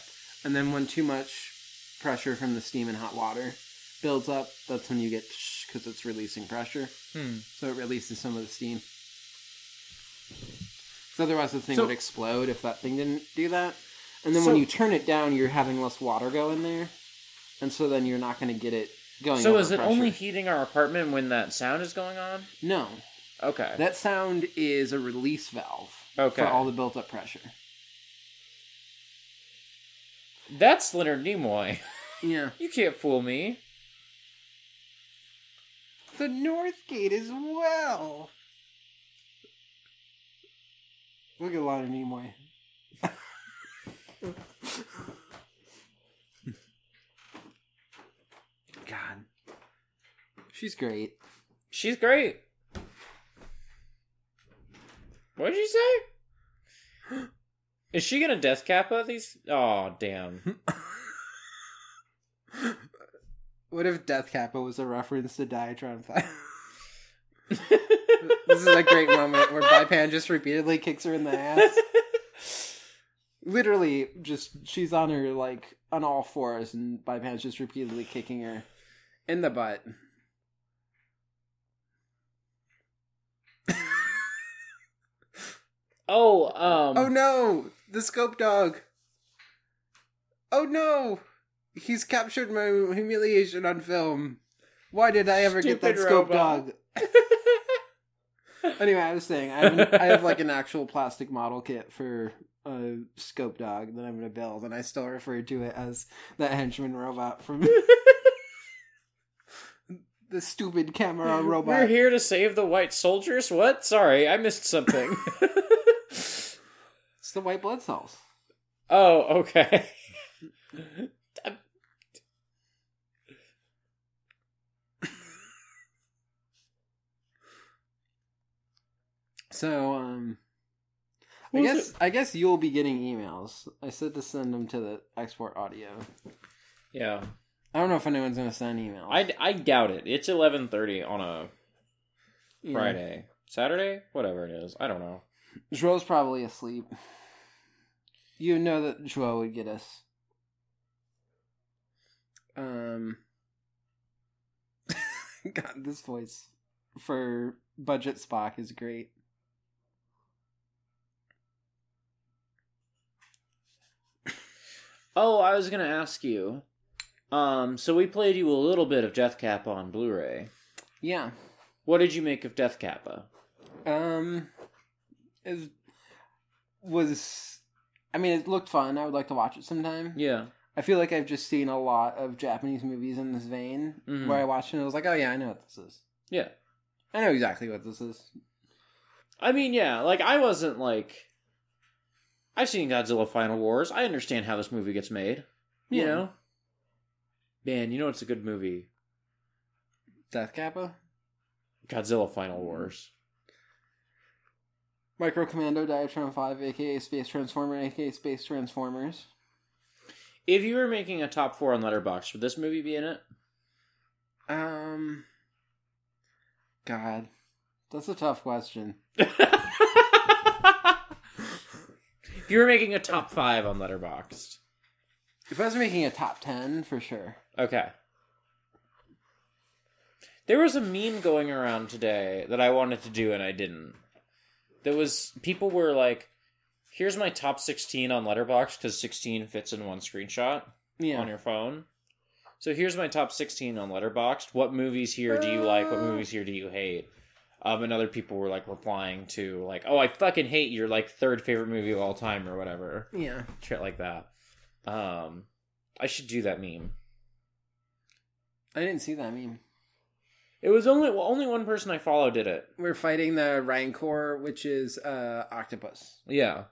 and then when too much pressure from the steam and hot water builds up, that's when you get because it's releasing pressure. Hmm. So it releases some of the steam. steam. 'Cause otherwise, the thing So- would explode if that thing didn't do that. And then So- when you turn it down, you're having less water go in there, and so then you're not going to get it going. So over is it pressure. only heating our apartment when that sound is going on? no? Okay. That sound is a release valve Okay. for all the built-up pressure. That's Leonard Nimoy. Yeah, You can't fool me. the North Gate as well. Look at Lana Nimoy. God, she's great. She's great. What did you say? Is she gonna death kappa these? Oh damn! What if Death Kappa was a reference to Diatron 5? this is a great moment where Bipan just repeatedly kicks her in the ass. Literally, just she's on her like on all fours, and Bipan's just repeatedly kicking her in the butt. Oh, um. Oh no, the scope dog. Oh no, he's captured my humiliation on film. Why did I ever get that Stupid scope robot. dog? Anyway, I was saying I have, an, I have like an actual plastic model kit for a scope dog that I'm going to build, and I still refer to it as the henchman robot from the stupid camera robot. We're here to save the white soldiers. What? Sorry, I missed something. It's the white blood cells. oh, okay. So, um, I guess I guess you'll be getting emails. I said to send them to the export audio. Yeah, I don't know if anyone's going to send emails. I, I doubt it. It's eleven thirty on a Yeah. Friday, Saturday, whatever it is. I don't know. Joel's probably asleep. You know that Joel would get us. Um. God, this voice for budget Spock is great. Oh, I was gonna ask you. Um, so we played you a little bit of Death Kappa on Blu-ray. Yeah. What did you make of Death Kappa? Um. It was. I mean, it looked fun. I would like to watch it sometime. Yeah. I feel like I've just seen a lot of Japanese movies in this vein Mhm. where I watched it and I was like, oh yeah, I know what this is. Yeah. I know exactly what this is. I mean, yeah, like I wasn't like I've seen Godzilla Final Wars. I understand how this movie gets made. You Yeah. know? Man, you know it's a good movie. Death Kappa? Godzilla Final Wars. Micro Commando Diatron 5, aka Space Transformer, aka Space Transformers. If you were making a top four on Letterboxd, would this movie be in it? Um. God. That's a tough question. if you were making a top five on Letterboxd. If I was making a top 10, for sure. Okay. There was a meme going around today that I wanted to do and I didn't. There was people were like, "Here's my top 16 on Letterboxd because 16 fits in one screenshot Yeah. on your phone." So here's my top 16 on Letterboxd. What movies here do you like? What movies here do you hate? Um, and other people were like replying to like, "Oh, I fucking hate your like third favorite movie of all time or whatever." Yeah. Shit like that. Um, I should do that meme. I didn't see that meme. It was only well, only one person I follow did it. We're fighting the Rancor, which is uh, Octopus. Yeah.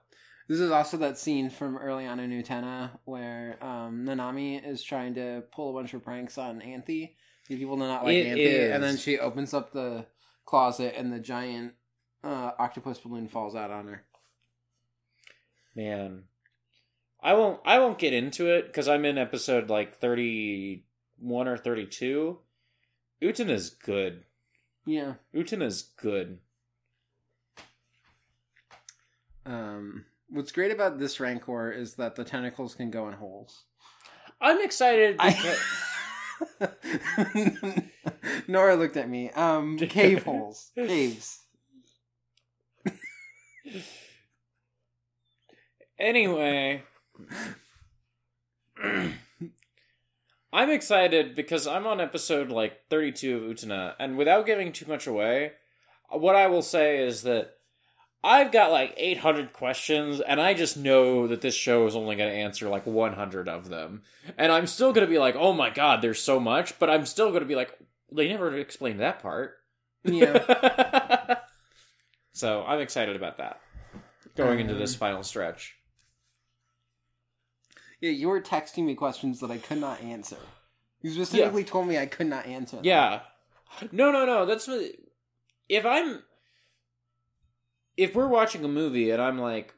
This is also that scene from early on in Utena where um, Nanami is trying to pull a bunch of pranks on Anthy, people do not like It Anthy, is. and then she opens up the closet and the giant uh, octopus balloon falls out on her. Man. I won't I won't get into it cuz I'm in episode like 31 or 32. Uten is good. Yeah. Uten is good. Um, what's great about this Rancor is that the tentacles can go in holes. I'm excited because I... Nora looked at me. Um, cave holes, caves. Anyway, I'm excited because I'm on episode like 32 of Utena, and without giving too much away, what I will say is that I've got like 800 questions, and I just know that this show is only going to answer like 100 of them. And I'm still going to be like, oh my god, there's so much, but I'm still going to be like, they never explained that part. Yeah. so I'm excited about that going into this Um, final stretch. Yeah, you were texting me questions that I could not answer. You specifically told me I could not answer. them. Yeah. No, no, no. That's what. If I'm. If we're watching a movie and I'm like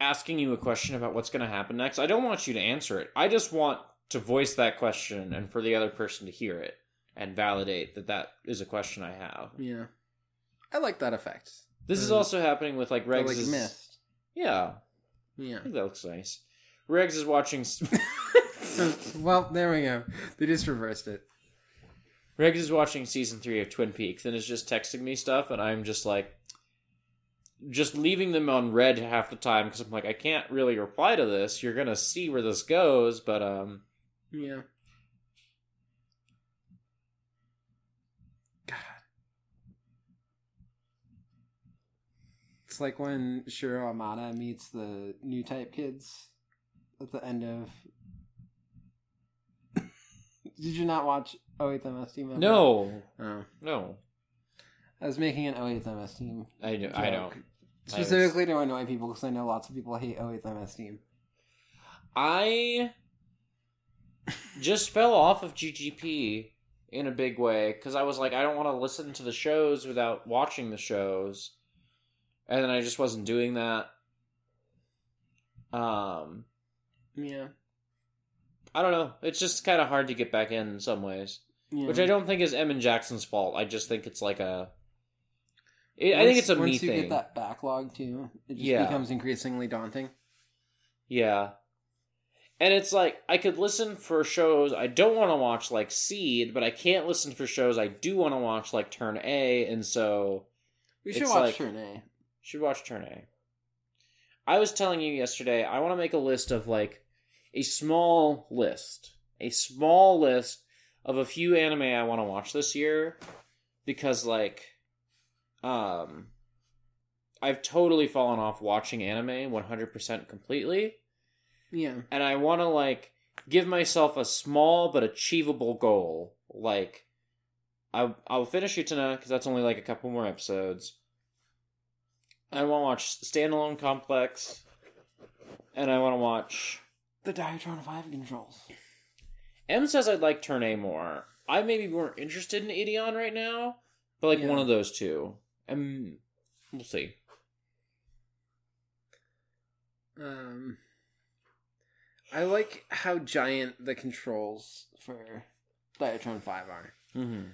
asking you a question about what's going to happen next, I don't want you to answer it. I just want to voice that question and for the other person to hear it and validate that that is a question I have. Yeah. I like that effect. This is Mm. also happening with like Regs. like mist. Yeah, Yeah. I think that looks nice. Riggs is watching. Well, there we go. They just reversed it. Riggs is watching season three of Twin Peaks and is just texting me stuff, and I'm just like, just leaving them on red half the time because I'm like, I can't really reply to this. You're gonna see where this goes, but um, yeah. God, it's like when Shiro Amada meets the new type kids at the end of. Did you not watch 08MS team? Member? No, Oh. no, I was making an 08MS team. I do, I joke. don't. Specifically to annoy people because I know lots of people hate 08MS team. I just fell off of GGP in a big way because I was like, I don't want to listen to the shows without watching the shows, and then I just wasn't doing that. Um, Yeah. I don't know. It's just kind of hard to get back in in some ways, yeah. which I don't think is Emin Jackson's fault. I just think it's like a. It, I think it's a once me you thing. get that backlog too, it just Yeah. becomes increasingly daunting. Yeah. And it's like I could listen for shows I don't want to watch like Seed, but I can't listen for shows I do want to watch like Turn A, and so We should watch like- Turn A. should watch Turn A. I was telling you yesterday, I want to make a list of like a small list, a small list of a few anime I want to watch this year because like um I've totally fallen off watching anime 100% completely Yeah. and I want to like give myself a small but achievable goal. Like, I I'll finish Utena because that's only like a couple more episodes. I want to watch Standalone Complex, and I want to watch. The Diatron 5 controls. M says I'd like Turn A more. I may be more interested in Ideon right now, but like Yeah. one of those two, and we'll see. Um, I like how giant the controls for Diatron 5 are. Mm-hmm.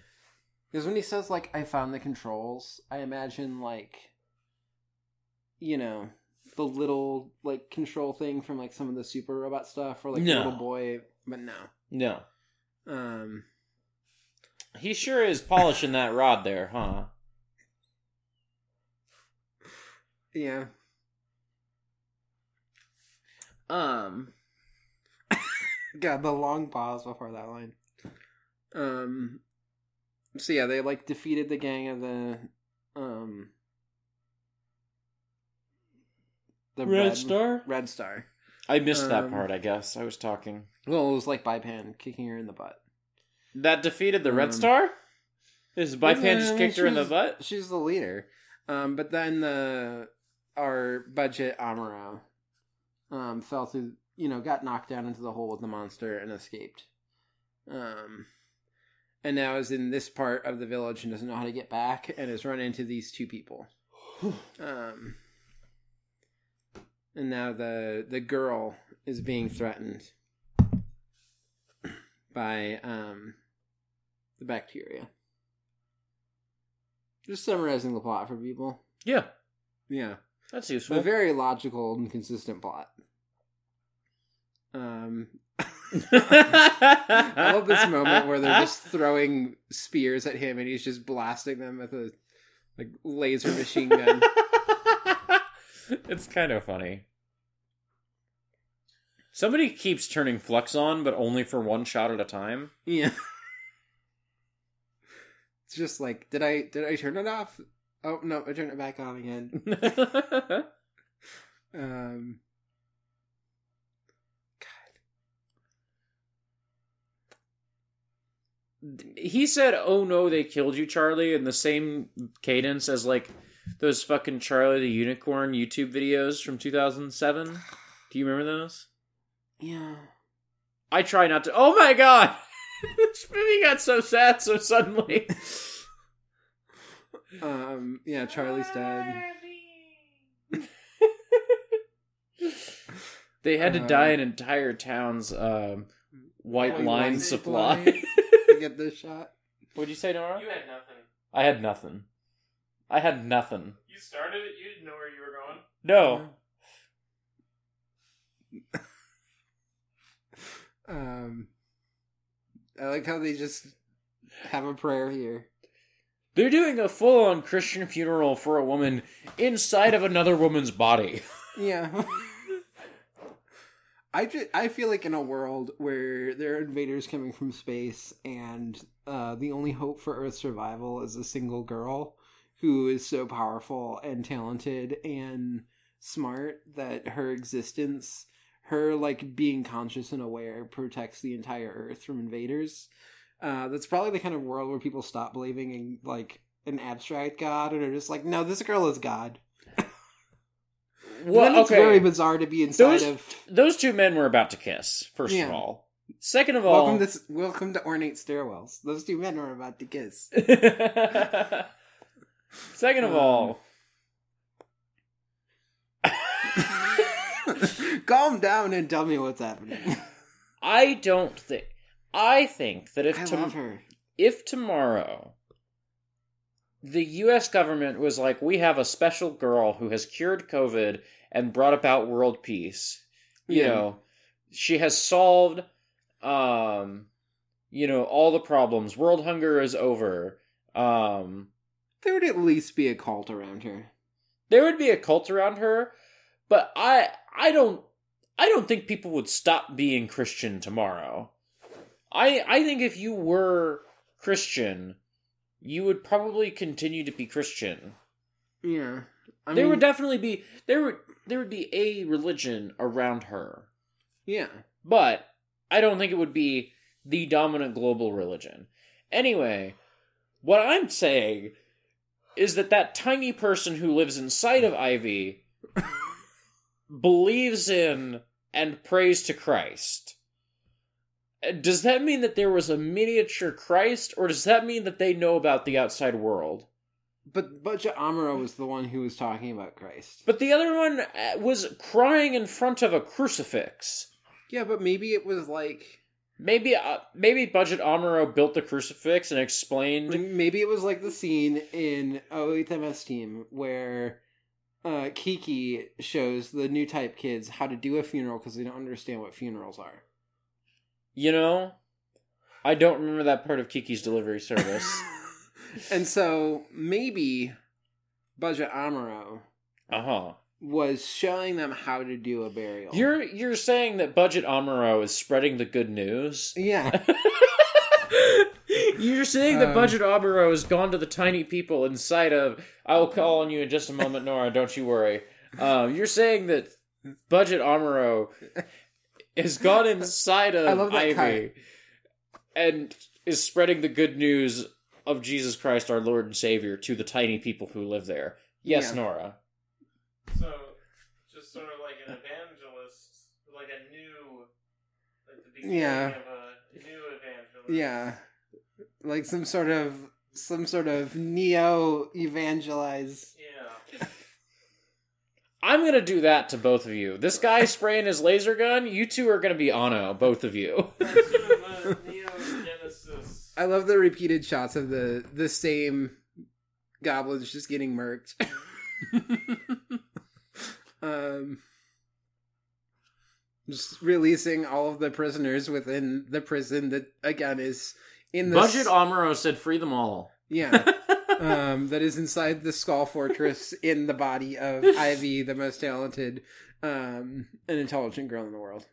Because when he says, like, I found the controls, I imagine, like, you know, the little, like, control thing from, like, some of the super robot stuff, or, like, No. little boy, but no. No, Um, he sure is polishing that rod there, huh? yeah. Um. God, the long pause before that line. Um, so yeah, they, like, defeated the gang of the, um, the Red Star? Red Star. I missed that Um, part, I guess. I was talking. Well, it was like Bipan kicking her in the butt. That defeated the Red Um, Star? Is Bipan Yeah, just kicked her in the she's- butt? She's the leader. Um, but then the our budget Amuro um fell through you know, got knocked down into the hole with the monster and escaped. Um and now is in this part of the village and doesn't know how to get back and has run into these two people. Um and now the the girl is being threatened by um the bacteria. Just summarizing the plot for people. Yeah, Yeah. that's useful. a very logical and consistent plot. Um I love this moment where they're just throwing spears at him and he's just blasting them with a like laser machine gun. it's kind of funny. Somebody keeps turning Flux on, but only for one shot at a time. yeah. It's just like, did I did I turn it off? Oh no, I turned it back on again. Um God. he said, "Oh no, they killed you, Charlie," in the same cadence as like those fucking Charlie the Unicorn YouTube videos from 2007. Do you remember those? Yeah. I try not to. Oh my god, this movie got so sad so suddenly. Um yeah, Charlie's dead. they had to Uh, dye an entire town's um, white White line line supply. supply. to get this shot. What'd you say, Nora? You had nothing. I had nothing. I had nothing. You started it. You didn't know where you were going. No. Um, I like how they just have a prayer here. They're doing a full on Christian funeral for a woman inside of another woman's body. Yeah. I just, I feel like in a world where there are invaders coming from space and uh, the only hope for Earth's survival is a single girl, who is so powerful and talented and smart that her existence, her like being conscious and aware, protects the entire Earth from invaders. Uh, that's probably the kind of world where people stop believing in like an abstract god and are just like, no, this girl is God. Well, then it's okay. very bizarre to be inside Those- of. Those two men were about to kiss. First Yeah. of all. Second of all, Welcome to welcome to ornate stairwells. Those two men were about to kiss. Second of Um, all, Calm down and tell me what's happening. I don't think. I think that if I tom- if tomorrow the US government was like, we have a special girl who has cured COVID and brought about world peace, you Yeah. know, she has solved, um, you know, all the problems. World hunger is over. Um, There would at least be a cult around her. there would be a cult around her, but I, I don't, I don't think people would stop being Christian tomorrow. I, I think if you were Christian, you would probably continue to be Christian. Yeah. I there mean, would definitely be there would there would be a religion around her, yeah. but I don't think it would be the dominant global religion. Anyway, what I'm saying is that that tiny person who lives inside of Ivy believes in and prays to Christ. Does that mean that there was a miniature Christ, or does that mean that they know about the outside world? But Budget Amuro was the one who was talking about Christ. But the other one uh, was crying in front of a crucifix. Yeah, but maybe it was like Maybe, uh, maybe Budget Amuro built the crucifix and explained. maybe it was like the scene in 08MS Team where uh, Kiki shows the new type kids how to do a funeral because they don't understand what funerals are. You know, I don't remember that part of Kiki's delivery service. and so maybe Budget Amuro uh huh. Was showing them how to do a burial. You're you're saying that Budget Amuro is spreading the good news. yeah. You're saying that Um, Budget Amuro has gone to the tiny people inside of. I will call on you in just a moment, Nora. Don't you worry. Um, you're saying that Budget Amuro has gone inside of I love that Ivy and is spreading the good news of Jesus Christ, our Lord and Savior, to the tiny people who live there. Yes, Yeah. Nora. So, just sort of like an evangelist, like a new, like the beginning Yeah. of a new evangelist. Yeah. Like some sort of some sort of neo evangelize. Yeah. I'm gonna do that to both of you. This guy spraying his laser gun, you two are gonna be ono, both of you. That's sort of a neo-genesis. I love the repeated shots of the the same goblins just getting murked. um just releasing all of the prisoners within the prison that again is in the Budget Amuro said free them all. yeah um, that is inside the Skull Fortress in the body of Ivy, the most talented um, and intelligent girl in the world.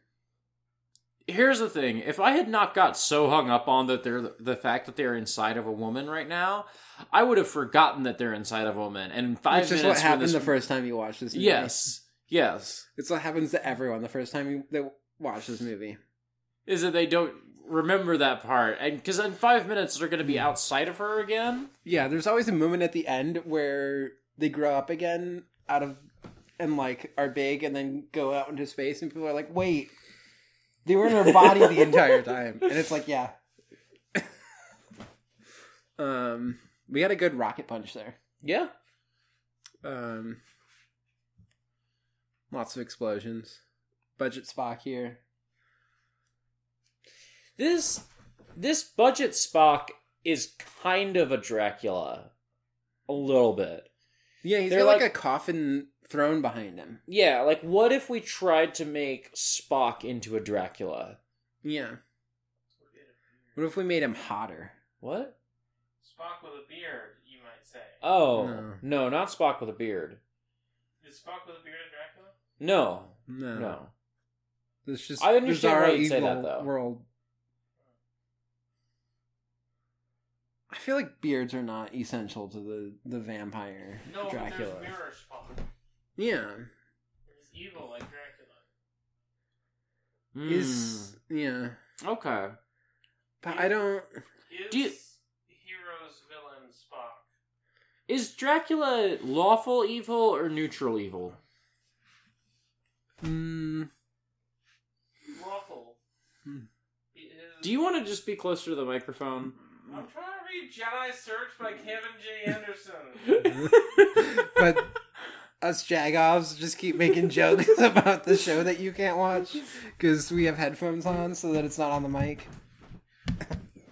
Here's the thing: if I had not got so hung up on that they're the fact that they're inside of a woman right now, I would have forgotten that they're inside of a woman. And in five Which is minutes, what when happened this- the first time you watched this movie. Yes, yes, It's what happens to everyone the first time you they watch this movie. is that they don't remember that part, and because in five minutes they're going to be hmm. outside of her again. Yeah, there's always a moment at the end where they grow up again out of and like are big and then go out into space and people are like, wait, they were in her body the entire time. And it's like, yeah. um we had a good rocket punch there. Yeah, Um lots of explosions. Budget Spock here. this this budget Spock is kind of a Dracula, a little bit. Yeah, he's They're got like, like- a coffin throne behind him. Yeah, like what if we tried to make Spock into a Dracula? Yeah. What if we made him hotter? What? Spock with a beard, you might say. Oh No. no, not Spock with a beard. Is Spock with a beard a Dracula? No, No. no. It's just I understand bizarre why you'd say that, though. world. I feel like beards are not essential to the the vampire No, but Dracula. there's mirror Spock. Yeah, He's evil like Dracula. Hmm. is yeah, okay. but I don't. Is Do you- heroes villain Spock? Is Dracula lawful evil or neutral evil? Mm, Lawful. Hmm. Do you want to just be closer to the microphone? I'm trying to read Jedi Search by Kevin J. Anderson. but us jagoffs just keep making jokes about the show that you can't watch because we have headphones on so that it's not on the mic.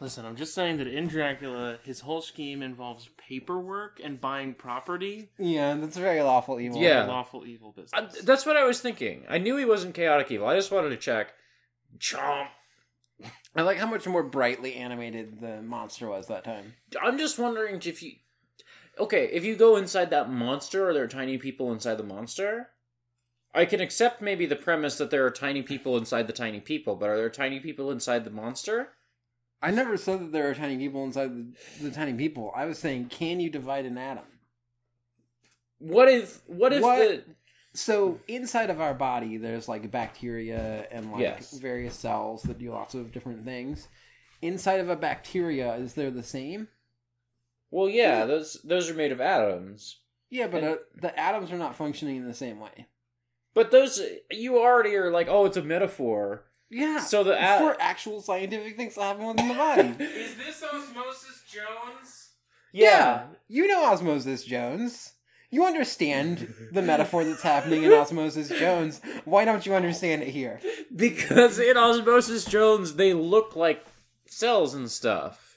Listen, I'm just saying that in Dracula, his whole scheme involves paperwork and buying property. Yeah, that's a very lawful evil. Yeah. Lawful evil Uh, business. that's what I was thinking. I knew he wasn't chaotic evil. I just wanted to check. Chomp. I like how much more brightly animated the monster was that time. I'm just wondering if you. Okay, if you go inside that monster, are there tiny people inside the monster? I can accept maybe the premise that there are tiny people inside the tiny people, but are there tiny people inside the monster? I never said that there are tiny people inside the, the tiny people. I was saying, can you divide an atom? What if what if What? the So inside of our body, there's like bacteria and like Yes. various cells that do lots of different things. Inside of a bacteria, is there the same? Well, yeah, those those are made of atoms. Yeah, but And- uh, the atoms are not functioning in the same way. But those you already are like, oh, it's a metaphor. Yeah. So the a- for actual scientific things that happen within the body. Is this Osmosis Jones? Yeah. You know Osmosis Jones. You understand the metaphor that's happening in Osmosis Jones. Why don't you understand it here? Because in Osmosis Jones they look like cells and stuff.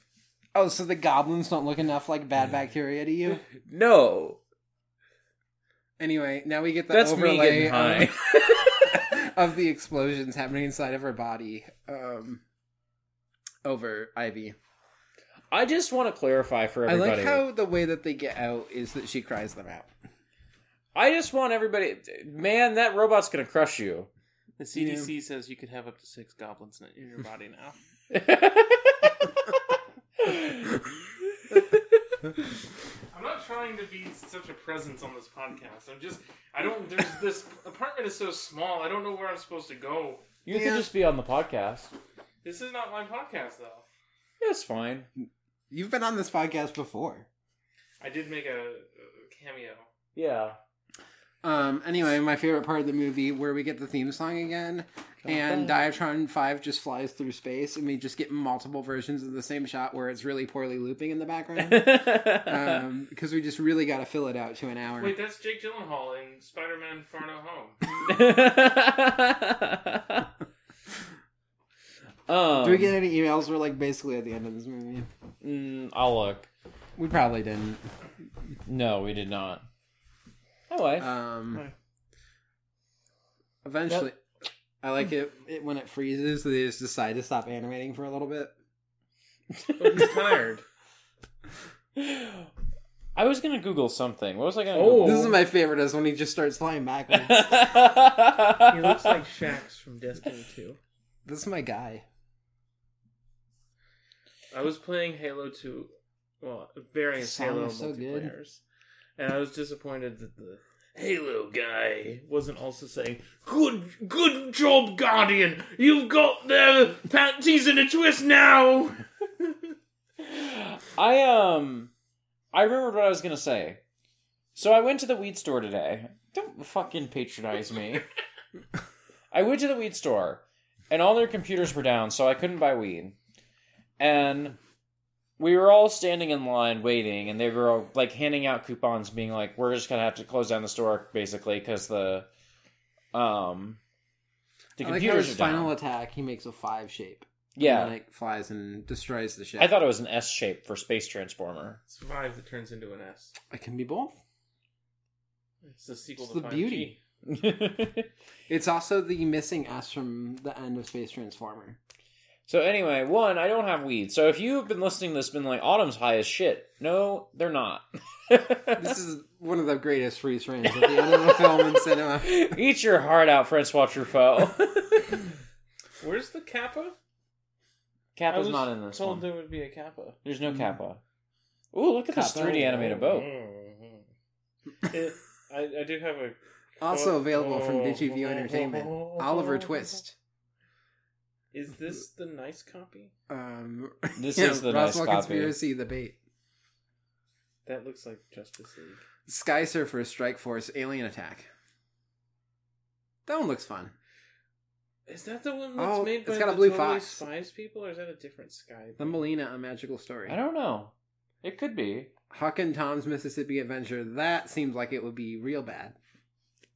Oh, so the goblins don't look enough like bad bacteria to you? No. Anyway, now we get the That's me overlay getting high. of, of the explosions happening inside of her body um, over Ivy. I just want to clarify for I everybody. like how the way that they get out is that she cries them out. I just want everybody. Man, that robot's gonna crush you. The CDC says you could have up to six goblins in- in your body now. I'm not trying to be such a presence on this podcast. I'm just, I don't, there's this apartment is so small, I don't know where I'm supposed to go. you Yeah. could just be on the podcast. This is not my podcast, though. That's fine. You've been on this podcast before. I did make a, a cameo. Yeah. Um. Anyway, my favorite part of the movie where we get the theme song again, and Diatron Five just flies through space, and we just get multiple versions of the same shot where it's really poorly looping in the background. um, because we just really got to fill it out to an hour. Wait, that's Jake Gyllenhaal in Spider-Man Far No Home. um, Do we get any emails? We're like basically at the end of this movie. mm, I'll look. We probably didn't. No, we did not. Oh, I. Um. Right. Eventually, I like it, it when it freezes. They just decide to stop animating for a little bit. But he's tired. I was gonna Google something. What was I gonna? Oh. Google? This is my favorite. Is when he just starts flying backwards. He looks like Shaxx from Destiny 2. this is my guy. I was playing Halo 2, well, various Halo is so good. And I was disappointed that the Halo guy wasn't also saying, "Good, good job, Guardian. You've got the panties in a twist now." I um I remembered what I was gonna say. So I went to the weed store today. Don't fucking patronize me. I went to the weed store and all their computers were down, so I couldn't buy weed. And we were all standing in line waiting, and they were all, like handing out coupons, being like, "We're just gonna have to close down the store basically because the um the I like how computers his are down." final attack, he makes a five shape. yeah, and then it flies and destroys the ship. I thought it was an S shape for Space Transformer. Survive that turns into an S. it can be both. It's the sequel It's to the 5G. beauty. It's also the missing S from the end of Space Transformer. So anyway, one, I don't have weed. So if you've been listening to this, been like, Autumn's high as shit. No, they're not. This is one of the greatest freeze frames at the end of a film in cinema. Eat your heart out, Francois Truffaut. Where's the Kappa? I Kappa's was not in this I told one. there would be a Kappa. There's no Kappa. Ooh, look at this 3D animated boat. Mhm. It- I, I do have a Also available from DigiView Entertainment. Oliver Twist. Is this the nice copy? Um, This yeah, is the nice Roswell copy. Conspiracy, the bait. That looks like Justice League. Sky Surfer, Strike Force, Alien Attack. That one looks fun. Is that the one that's Oh, made by it's got a the blue Totally fox. Spies people, or is that a different Sky? Thumbelina, A Magical Story. I don't know. It could be. Huck and Tom's Mississippi Adventure. That seems like it would be real bad.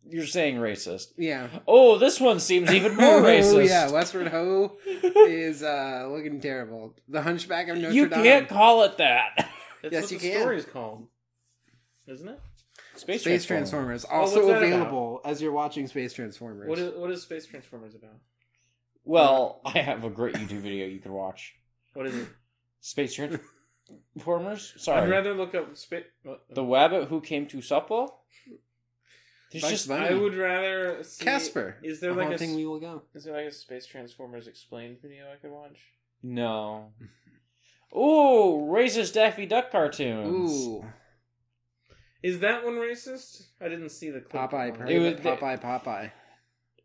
You're saying racist. Yeah. Oh, this one seems even more racist. Oh, yeah, Westward Ho is uh, looking terrible. The Hunchback of Notre Dame. you can't call it that. That's Yes, what you the can. story is called, isn't it? Space, Space Transformers. Transformers. Oh, what's Also about? available as you're watching Space Transformers. What is what is Space Transformers about? Well, I have a great YouTube video you can watch. What is it? Space Transformers. Sorry, I'd rather look up space. the Wabbit who came to supper. There's Bugs just Bunny. I would rather see, Casper. Is there like a haunting s- we will go. is there like a Space Transformers explained video I could watch? no. Ooh, racist Daffy Duck cartoons. Ooh, Is that one racist? I didn't see the clip. Popeye, on Private It was- Popeye, Popeye,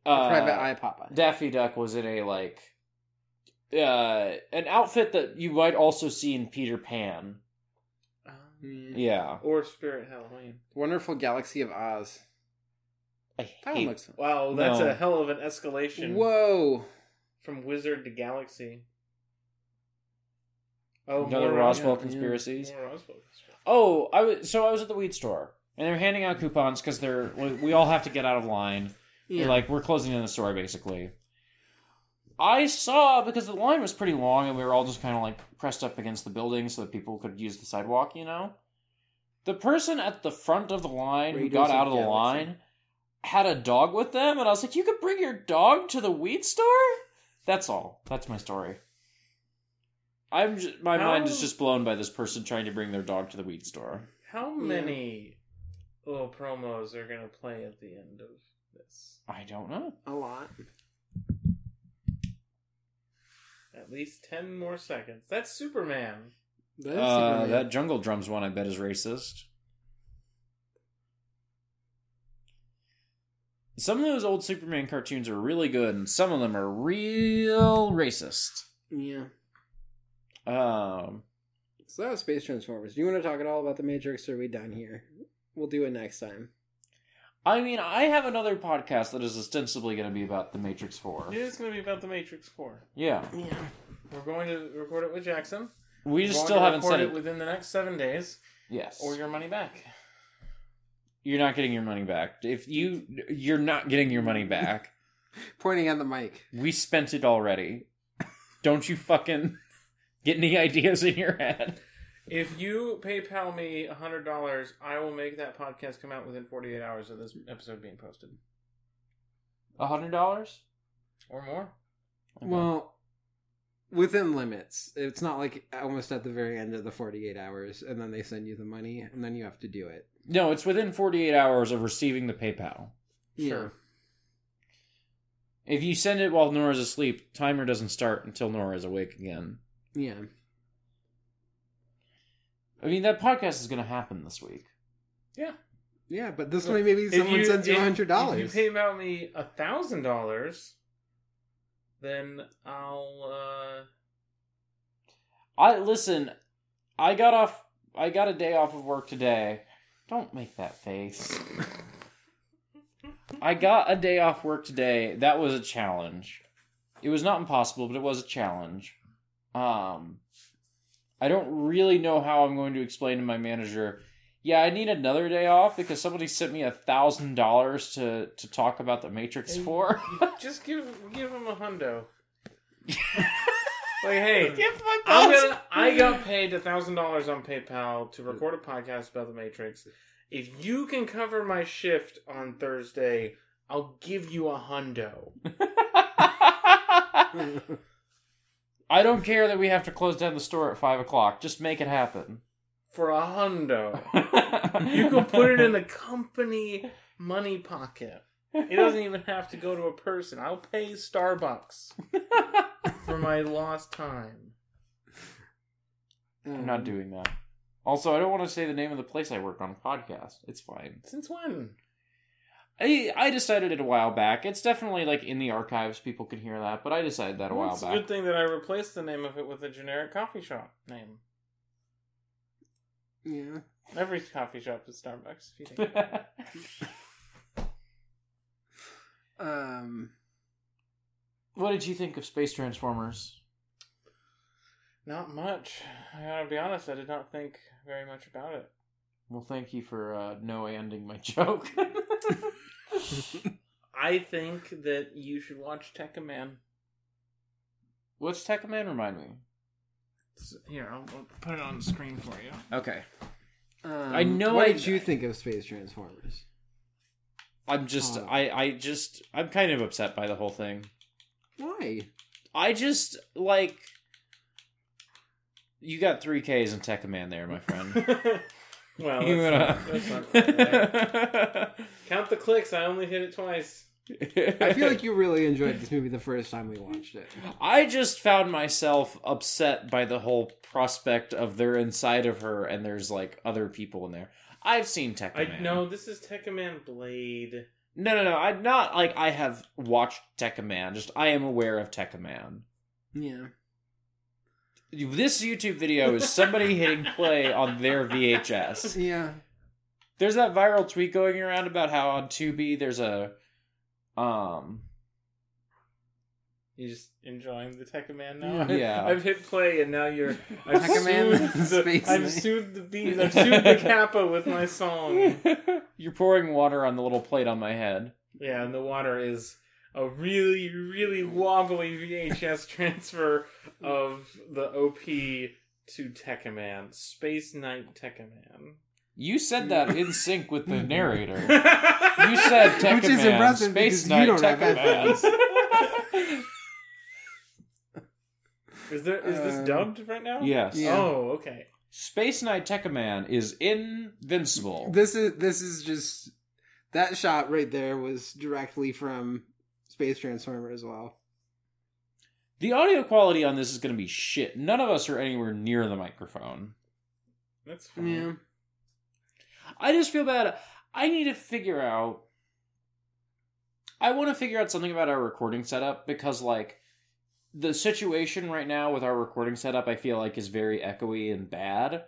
Uh, Private Eye Popeye. Daffy Duck was in a like uh an outfit that you might also see in Peter Pan. Um. Yeah. Or Spirit Halloween. Wonderful Galaxy of Oz. I That one hate looks fun. Wow, that's No. a hell of an escalation Whoa. from Wizard to Galaxy. Oh, Another more Roswell yeah, conspiracies. More Roswell. Oh, I was so I was at the weed store and they're handing out coupons because they're we we all have to get out of line. Yeah. Like we're closing in the store basically. I saw because the line was pretty long and we were all just kind of like pressed up against the building so that people could use the sidewalk. You know, the person at the front of the line who got out of the Galaxy. line had a dog with them, and I was like, "You could bring your dog to the weed store." That's all. That's my story. I'm just, my How- mind is just blown by this person trying to bring their dog to the weed store. How many little promos are gonna play at the end of this? I don't know. a lot. At least ten more seconds. That's Superman. That is Uh, Superman. that jungle drums one, I bet, is racist. Some of those old Superman cartoons are really good, and some of them are real racist. Yeah. Um, So that was Space Transformers. Do you want to talk at all about the Matrix or are we done here? We'll do it next time. I mean, I have another podcast that is ostensibly going to be about the Matrix Four. It is gonna be about the Matrix Four. Yeah, Yeah. We're going to record it with Jackson. we just still haven't said it it. within the next seven days, Yes, or your money back. You're not getting your money back. If you, you're not getting your money back. Pointing at the mic. We spent it already. Don't you fucking get any ideas in your head? If you PayPal me hundred dollars, I will make that podcast come out within forty eight hours of this episode being posted, A hundred dollars? or more. Well, within limits. It's not like almost at the very end of the 48 hours and then they send you the money and then you have to do it. No, it's within 48 hours of receiving the PayPal. Sure. If you send it while Nora's asleep, timer doesn't start until Nora is awake again. Yeah. I mean, that podcast is going to happen this week. Yeah, Yeah, but this way maybe someone If sends you if- hundred If dollars. you PayPal me a thousand dollars, then I'll. uh I listen. I got off. I got a day off of work today. Don't make that face. I got a day off work today. That was a challenge. It was not impossible, but it was a challenge. Um, I don't really know how I'm going to explain to my manager. Yeah, I need another day off because somebody sent me a thousand dollars to to talk about the Matrix Hey, Four. just give give him a hundo. like, hey, I'm gonna, I got paid a thousand dollars on PayPal to record a podcast about the Matrix. If you can cover my shift on Thursday, I'll give you a hundo. I don't care that we have to close down the store at five o'clock. Just make it happen. For a hundo. You can put it in the company money pocket. It doesn't even have to go to a person. I'll pay Starbucks for my lost time. I'm not doing that. Also, I don't want to say the name of the place I work on a podcast. It's fine. Since when? I I decided it a while back. It's definitely like in the archives. People can hear that, but I decided that a Well, while it's a back. good thing that I replaced the name of it with a generic coffee shop name. Yeah. Every coffee shop is Starbucks. If you think about it. Um. what did you think of Space Transformers? Not much. I gotta be honest. I did not think very much about it. Well, thank you for uh, no ending my joke. I think that you should watch Tekkaman. What's Tekkaman? Remind me. Here, I'll, I'll put it on the screen for you. Okay. Um, I know What I- did you think of Space Transformers? I'm just Oh. I I just I'm kind of upset by the whole thing. Why? I just like you got three Ks in Tekkaman there, my friend. well, You that's, not, that's not quite right. Count the clicks. I only hit it twice. I feel like you really enjoyed this movie the first time we watched it. I just found myself upset by the whole prospect of they're inside of her and there's like other people in there. I've seen I Tekkaman. no. This is Tekkaman Blade. No, no, no. I'm not like I have watched Tekkaman. Just I am aware of Tekkaman. Yeah. This YouTube video is somebody hitting play on their VHS. Yeah. There's that viral tweet going around about how on Tubi there's a um You just enjoying the Tekkaman now? Yeah. I've hit play and now you're. I've Tekkaman soothed, Space the, I've soothed the bees. I've soothed the kappa with my song. You're pouring water on the little plate on my head. Yeah, and the water is a really, really wobbly VHS transfer of the OP to Tekkaman. Space Knight Tekkaman. You said that in sync with the narrator. You said Tekkaman, Which is impressive Space because Knight, you don't have Tekkaman. Is there is this Um, dubbed right now? yes. Yeah. Oh, okay. Space Knight Tekkaman is invincible. This is this is just that shot right there was directly from Space Transformer as well. The audio quality on this is going to be shit. None of us are anywhere near the microphone. That's fine. Yeah. I just feel bad. I need to figure out. I want to figure out something about our recording setup because, like, the situation right now with our recording setup, I feel like is very echoey and bad.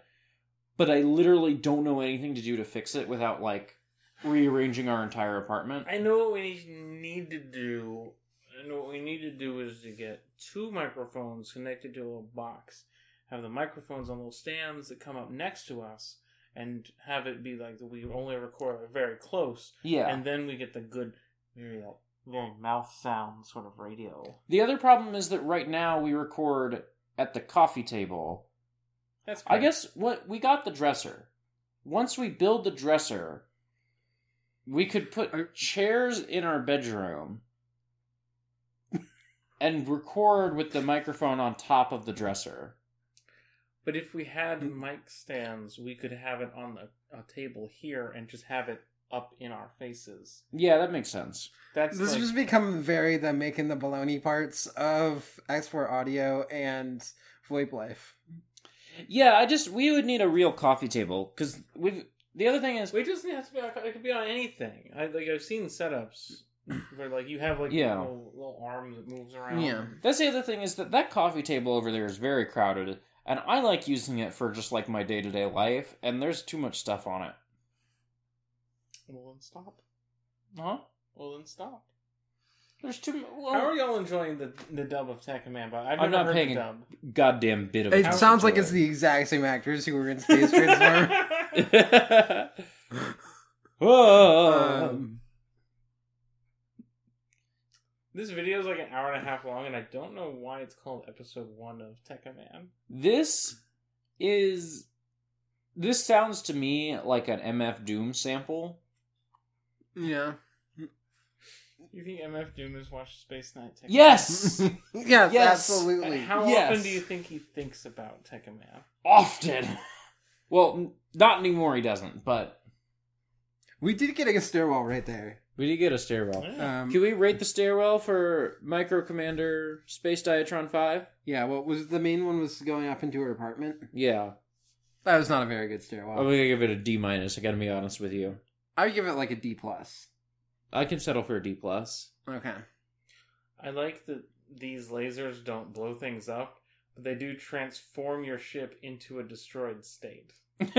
But I literally don't know anything to do to fix it without, like, rearranging our entire apartment. I know what we need to do. And what we need to do is to get two microphones connected to a little box. Have the microphones on little stands that come up next to us, and have it be like we only record very close, Yeah. and then we get the good, very like, very mouth sound sort of radio. the other problem is that right now we record at the coffee table. That's fine. I guess what we got the dresser. Once we build the dresser, we could put chairs in our bedroom and record with the microphone on top of the dresser. But if we had hmm. mic stands, we could have it on the, a table here and just have it up in our faces. Yeah, that makes sense. That's This like, has become very the making the baloney parts of Export Audio and VoIP Life. Yeah, I just we would need a real coffee table because we've the other thing is we just have to be. On, it could be on anything. I like. I've seen setups where like you have like Yeah. little, little arm that moves around. Yeah. that's the other thing is that that coffee table over there is very crowded and I like using it for just like my day to day life and there's too much stuff on it. Well then stop. Huh? Well then stop. There's too. mu- Well, How are y'all enjoying the the dub of Tekkaman? But I've I'm not heard paying the it- dub. goddamn bit of. It attention sounds to like it's the exact same actors who were in Space Transformer. Whoa. um, this video is like an hour and a half long, and I don't know why it's called episode one of Tekkaman. this is. This sounds to me like an MF Doom sample. yeah. You think MF Doom has watched Space Knight? Tekkaman? Yes, yes, Yes. absolutely. How Yes. often do you think he thinks about Tekkaman? often. Well, not anymore. He doesn't. But We did get a stairwell right there. We did get a stairwell. Um, Can we rate the stairwell for Micro Commander Space Diatron Five? yeah, what was the main one was going up into her apartment. Yeah. That was not a very good stairwell. I'm gonna give it a D minus. I gotta be honest with you. I would give it like a D plus. I can settle for a D plus. Okay. I like that these lasers don't blow things up, but they do transform your ship into a destroyed state.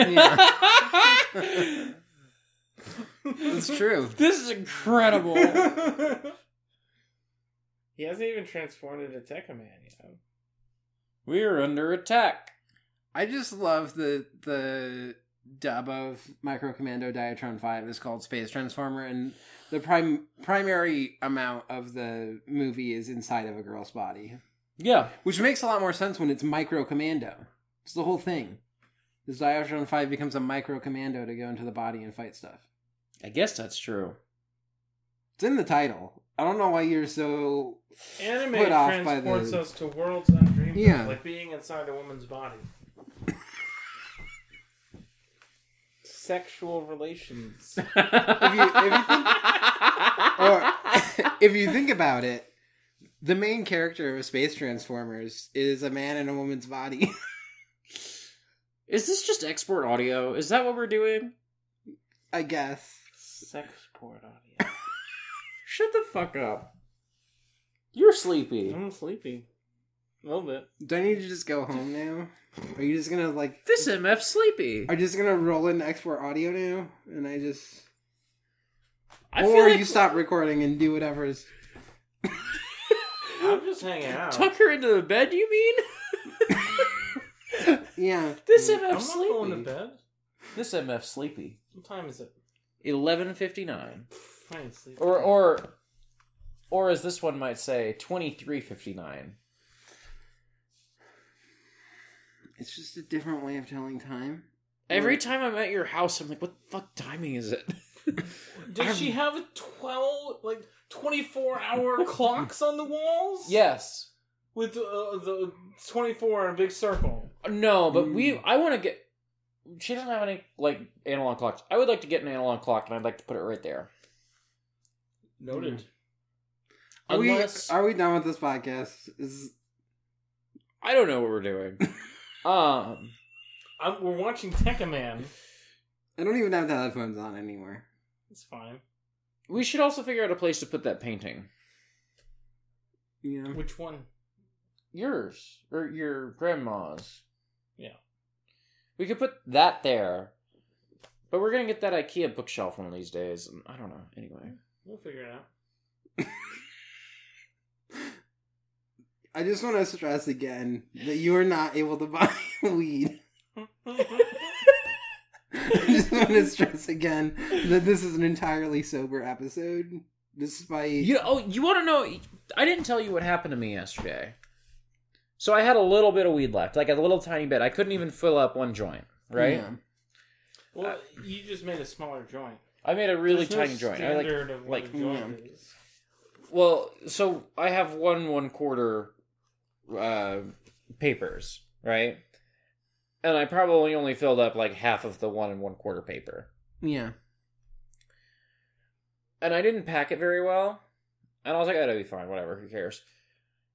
It's true. This is incredible. he hasn't even transformed into Tekkaman yet. We're under attack. I just love the the dub of Micro Commando Diatron Five is called Space Transformer, and the prime primary amount of the movie is inside of a girl's body, Yeah. which makes a lot more sense when it's Micro Commando. It's the whole thing. This Diatron Five becomes a Micro Commando to go into the body and fight stuff. I guess that's true. It's in the title. I don't know why you're so. Anime Put off by transports the- us to worlds undreamed Yeah. of, like being inside a woman's body. Sexual relations. If you, if you think, or if you think about it, the main character of Space Transformers is a man in a woman's body. Is this just export audio? Is that what we're doing? I guess. Sex port audio. Shut the fuck up. You're sleepy. I'm sleepy. A little bit. Do I need to just go home now? Are you just gonna like? This MF sleepy. Are you just gonna roll in export audio now? And I just, I or like you stop recording and do whatever's. I'm just hanging out. tuck her into the bed. You mean? Yeah. This I'm MF not sleepy. going to bed. This MF sleepy. What time is it? Eleven fifty nine. I ain't sleeping. Or or or as this one might say, twenty three fifty nine. It's just a different way of telling time. Every time I'm at your house, I'm like, what the fuck timing is it? Does she have a 12, like, 24 hour clocks on the walls? yes. With uh, the 24 in a big circle. No, but we I wanna get she doesn't have any like analog clocks. I would like to get an analog clock and I'd like to put it right there. Noted. Are Unless we are we done with this podcast? Is I don't know what we're doing. um I'm, we're watching Tekkaman. I don't even have the headphones on anymore. It's fine. we should also figure out a place to put that painting. Yeah. Which one? Yours or your grandma's. Yeah. We could put that there. But we're gonna get that IKEA bookshelf one of these days. and I don't know. Anyway, We'll figure it out. I just want to stress again that you are not able to buy weed. I just want to stress again that this is an entirely sober episode, despite. you oh you want to know? I didn't tell you what happened to me yesterday. So I had a little bit of weed left, like a little tiny bit. I couldn't even fill up one joint. Right? Yeah. well, you just made a smaller joint. I made a really There's no tiny joint. I like Standard of what like- a joint is. Well, so I have one one quarter uh, papers, right? And I probably only filled up like half of the one and one quarter paper. Yeah. And I didn't pack it very well. And I was like, oh, that'll be fine, whatever, who cares?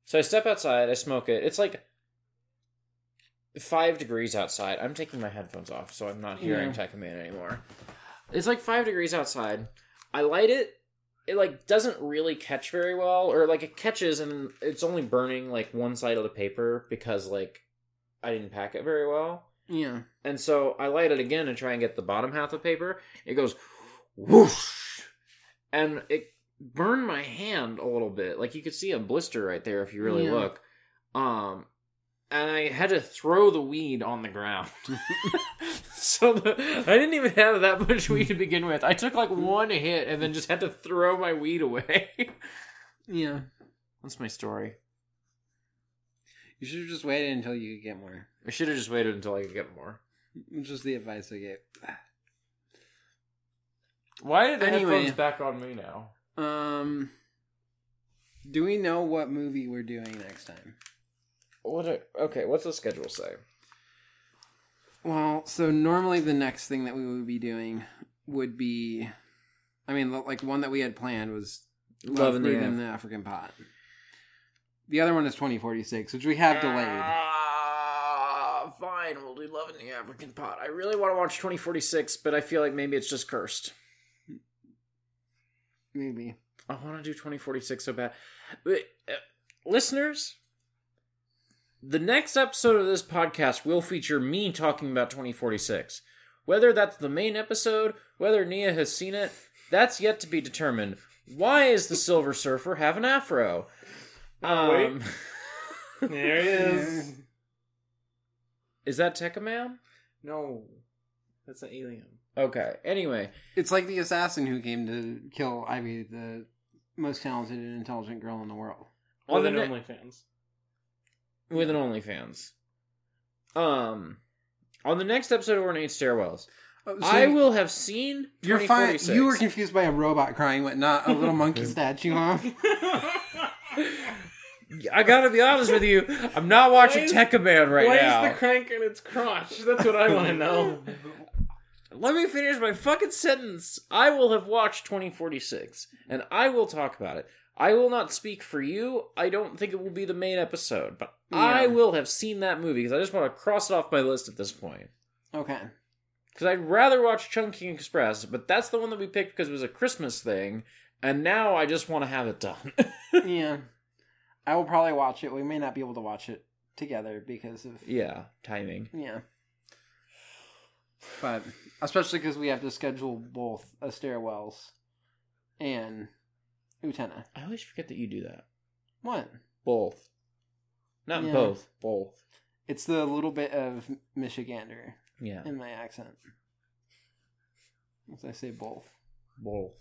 So I step outside, I smoke it. It's like five degrees outside. I'm taking my headphones off, so I'm not hearing Yeah. Anymore. It's like five degrees outside. I light it. It like doesn't really catch very well, or like it catches and it's only burning like one side of the paper because like I didn't pack it very well. Yeah. And so I light it again and try and get the bottom half of paper. It goes whoosh, and it burned my hand a little bit. Like you could see a blister right there if you really Yeah. look. Um, and I had to throw the weed on the ground. so the, I didn't even have that much weed to begin with. I took like one hit and then just had to throw my weed away. Yeah. That's my story. You should have just waited until you could get more. I should have just waited until I could get more. Which is the advice I gave. Why did the Anyway. headphones back on me now? Um. Do we know what movie we're doing next time? What? Okay, what's the schedule say? Well, so normally the next thing that we would be doing would be, I mean, like one that we had planned was Love, in the in the African Pot. The other one is 2046, which we have delayed. Ah, fine, we'll do Love in the African Pot. I really want to watch 2046, but I feel like maybe it's just cursed. Maybe. I want to do 2046 so bad. But, uh, listeners, the next episode of this podcast will feature me talking about 2046. Whether that's the main episode, whether Nia has seen it, that's yet to be determined. Why is the Silver Surfer have an afro? Um, There he is. is that Tekkaman? No, that's an alien. Okay. Anyway, It's like the assassin who came to kill Ivy, the most talented and intelligent girl in the world. on On the the ne- OnlyFans. with an OnlyFans. Um, on the next episode of Ornate Stairwells, Oh, so I will have seen. You're fine. 2046. You were confused by a robot crying, but not a little monkey statue, huh? I gotta be honest with you. I'm not watching Why is- Tekkaman right Why now. is the crank in its crotch? That's what I want to know. Let me finish my fucking sentence. I will have watched 2046, and I will talk about it. I will not speak for you. I don't think it will be the main episode, but I will have seen that movie because I just want to cross it off my list at this point. Okay. Because I'd rather watch Chungking Express, but that's the one that we picked because it was a Christmas thing, and now I just want to have it done. Yeah. I will probably watch it. We may not be able to watch it together because of yeah, timing. yeah. But especially because we have to schedule both a stairwells and Utena. I always forget that you do that. What? Both. Not Yeah. both. Both. It's the little bit of Michigander Yeah. in my accent. As I say both. Both.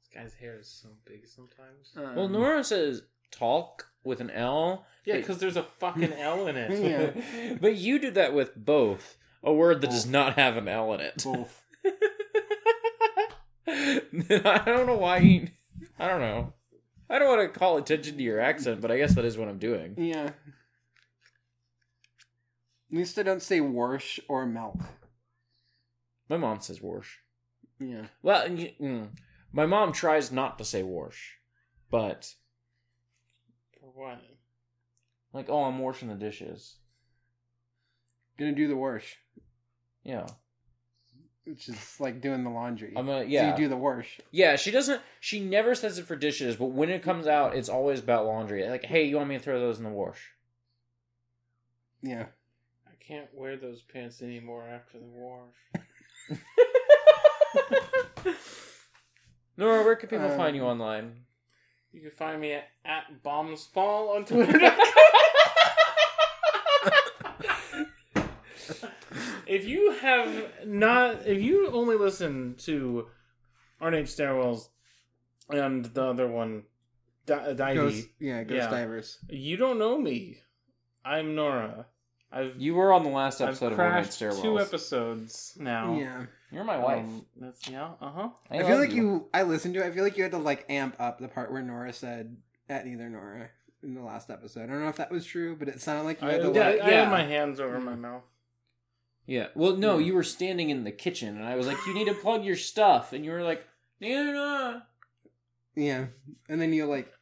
This guy's hair is so big sometimes. Um, Well, Nora says talk with an L. Yeah, because there's a fucking L in it. Yeah. but you do that with both. A word that does not have an L in it. both. I don't know why you. I don't know. I don't want to call attention to your accent, but I guess that is what I'm doing. Yeah. At least I don't say warsh or milk. My mom says wash. Yeah. Well, mm, my mom tries not to say wash, but For what? like, oh, I'm washing the dishes. Gonna do the warsh, Yeah, which is like doing the laundry. I'm a So yeah. you do the warsh. Yeah, she doesn't. She never says it for dishes, but when it comes out, it's always about laundry. Like, hey, you want me to throw those in the wash? Yeah. I can't wear those pants anymore after the wash. Nora, where can people Um, find you online? You can find me at, at bombsfall on Twitter. If you have not, if you only listen to Ornate Stairwells and the other one, Di- Divey, Ghost, yeah, ghost Yeah. divers. you don't know me. I'm Nora. I've You were on the last I've episode of Ornate crashed Stairwells. two episodes now. Yeah. You're my wife. Um, that's yeah. Uh huh. I, feel like you. I listened to it. I feel like you had to like amp up the part where Nora said "at neither Nora" in the last episode. I don't know if that was true, but it sounded like you I, had to yeah, like. I yeah. had my hands over my mouth. Yeah. Well, no, you were standing in the kitchen, and I was like, "You need to plug your stuff," and you were like, "No, no, no." Yeah, and then you like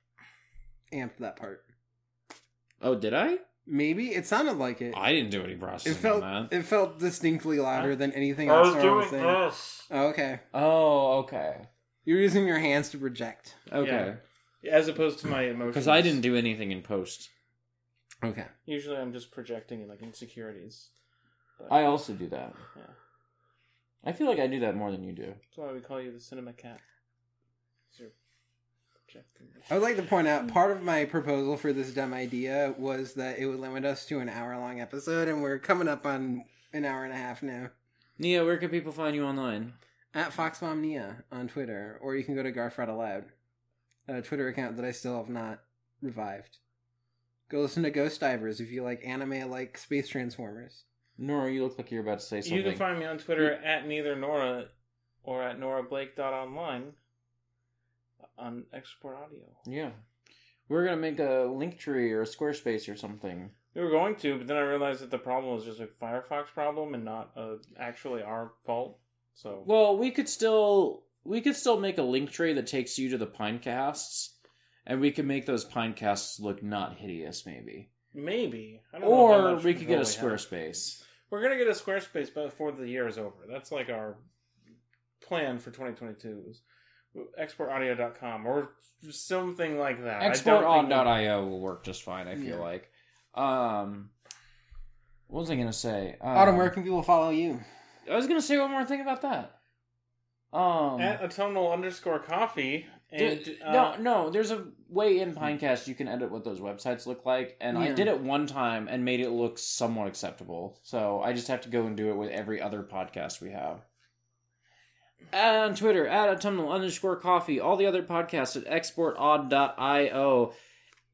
amped that part. Oh, did I? Maybe it sounded like it. I didn't do any processing. It felt on that. it felt distinctly louder Huh? than anything else I was saying. this. Oh, okay, Oh, okay, you're using your hands to project. okay. As opposed to my emotions. Because I didn't do anything in post. Okay, Usually I'm just projecting like insecurities. But I also do that. Yeah. I feel like I do that more than you do. That's why we call you the cinema cat. you're projecting. I would like to point out part of my proposal for this dumb idea was that it would limit us to an hour long episode, and we're coming up on an hour and a half now. Nia, where can people find you online? At FoxMomNia on Twitter, or you can go to Garfred Aloud, a Twitter account that I still have not revived. Go listen to Ghost Divers if you like anime like Space Transformers. Nora, you look like you're about to say something. You can find me on Twitter at neither Nora or at norablake.online on Export Audio. yeah. We're gonna make a link tree or a Squarespace or something. We were going to, but then I realized that the problem was just a Firefox problem and not uh, actually our fault. So Well, we could still we could still make a link tree that takes you to the Pinecasts, and we could make those Pinecasts look not hideous, maybe. Maybe. I don't Or much we could get a control we have. Squarespace. We're gonna get a Squarespace before the year is over. That's like our plan for 2022 is exportaudio.com or something like that. I don't think we'll- work just fine. I feel Yeah. like. Um, what was I gonna say? Um, Autumn, where can people follow you? I was gonna say one more thing about that. Um, at autumnal underscore coffee. And Dude, uh, no, no. There's a way in Pinecast you can edit what those websites look like, and I did it one time and made it look somewhat acceptable. So I just have to go and do it with every other podcast we have. On Twitter at autumnal underscore coffee. All the other podcasts at exportaud.io.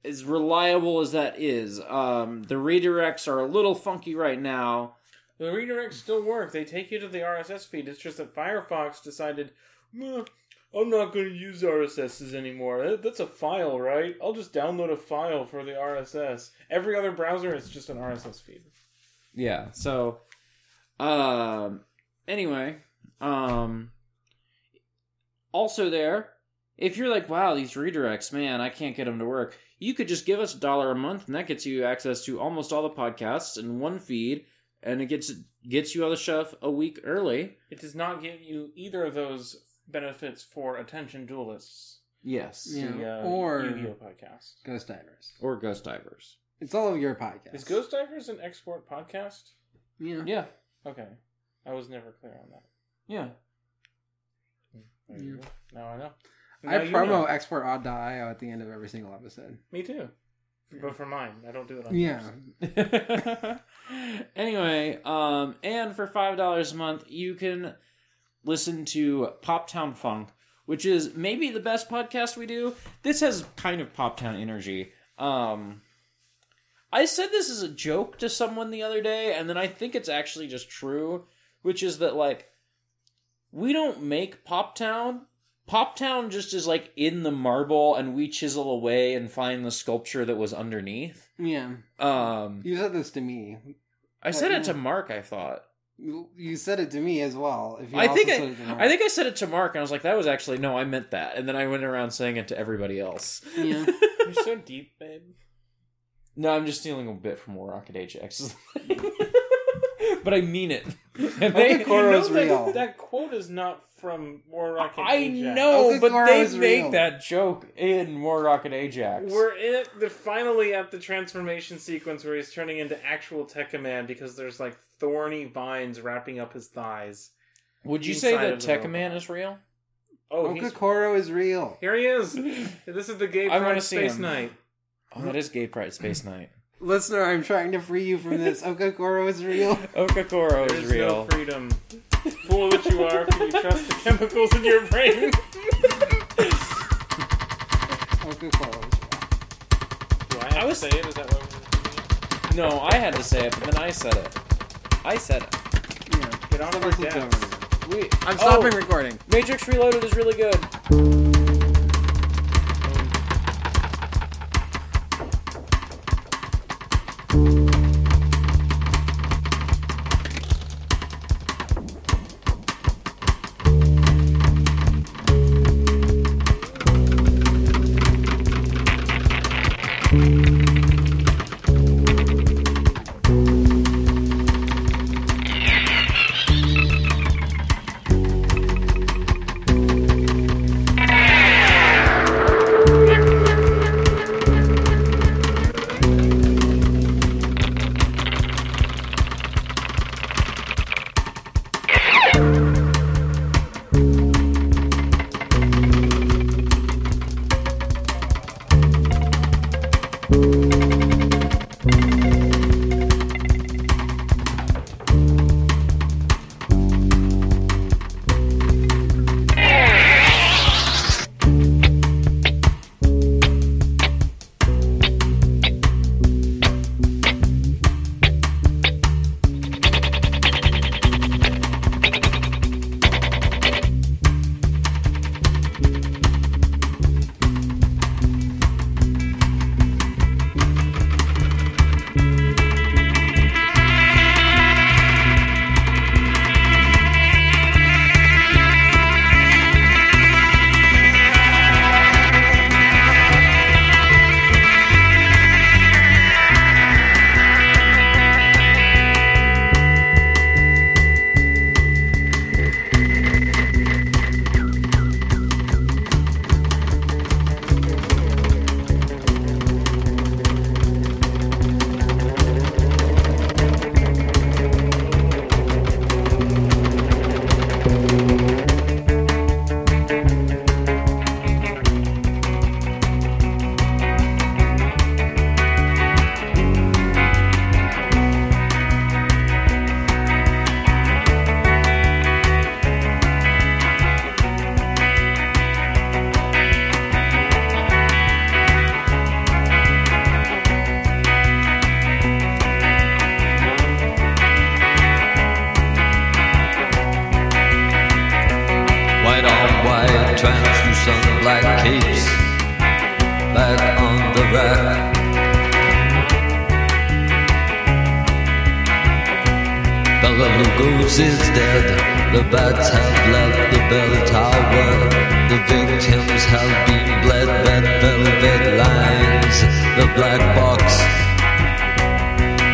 As reliable as that is, um, the redirects are a little funky right now. The redirects still work. They take you to the RSS feed. It's just that Firefox decided, "Meh, I'm not going to use RSSs anymore. That's a file, right? I'll just download a file for the RSS. Every other browser is just an RSS feed. Yeah. So, um, anyway, um, also there, if you're like, wow, these redirects, man, I can't get them to work. You could just give us a dollar a month, and that gets you access to almost all the podcasts in one feed, and it gets gets you all the stuff a week early. It does not give you either of those benefits for attention duelists. Yes. Yeah. The uh, Or- Yu-Gi-Oh podcast. Ghost Divers. Or Ghost Divers. It's all of your podcasts. Is Ghost Divers an export podcast? Yeah. Yeah. Okay, I was never clear on that. Yeah. There Yeah. Now I know. I Now you promo know. exportaud.io at the end of every single episode. Me too. But for mine, I don't do it on Yeah. anyway, um, and for five dollars a month, you can listen to Pop Town Funk, which is maybe the best podcast we do. This has kind of Pop Town energy. Um, I said this as a joke to someone the other day, and then I think it's actually just true, which is that like we don't make Pop Town. Pop Town just is like in the marble, and we chisel away and find the sculpture that was underneath. Yeah. Um, You said this to me. I said it to Mark. I thought. You you said it to me as well. If you I think I, it to Mark. I think I said it to Mark, and I was like, "That was actually no, I meant that." And then I went around saying it to everybody else. Yeah. You're so deep, babe. no, I'm just stealing a bit from War Rocket Ajax, but I mean it. And they- You know is that, real. That quote is not from War Rocket. Ajax. I Ajax. know, but Okakoro they make real. that joke in War Rocket Ajax. We're in the finally at the transformation sequence where he's turning into actual Tekkaman because there's like thorny vines wrapping up his thighs. Would you say that of Tekkaman is real? Oh, he's Okakoro is real. here. He is. This is the Gay I wanna Pride see Space him. Night. Oh, that is Gay Pride Space Night. Listener, I'm trying to free you from this. Okakoro is real. Okakoro There's is real. no freedom. Fool that you are, can you trust the chemicals in your brain? Okakoro is real. Do I have I was- to say it? Is that what we're doing? no, I had to say it, but then I said it. I said it. Yeah. Get on So with our listen to dance. it. We, I'm Oh, stopping recording. Matrix Reloaded is really good.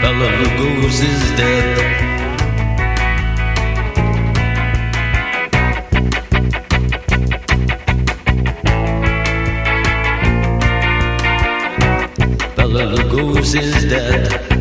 fellow who goes is dead. Fellow who goes is dead.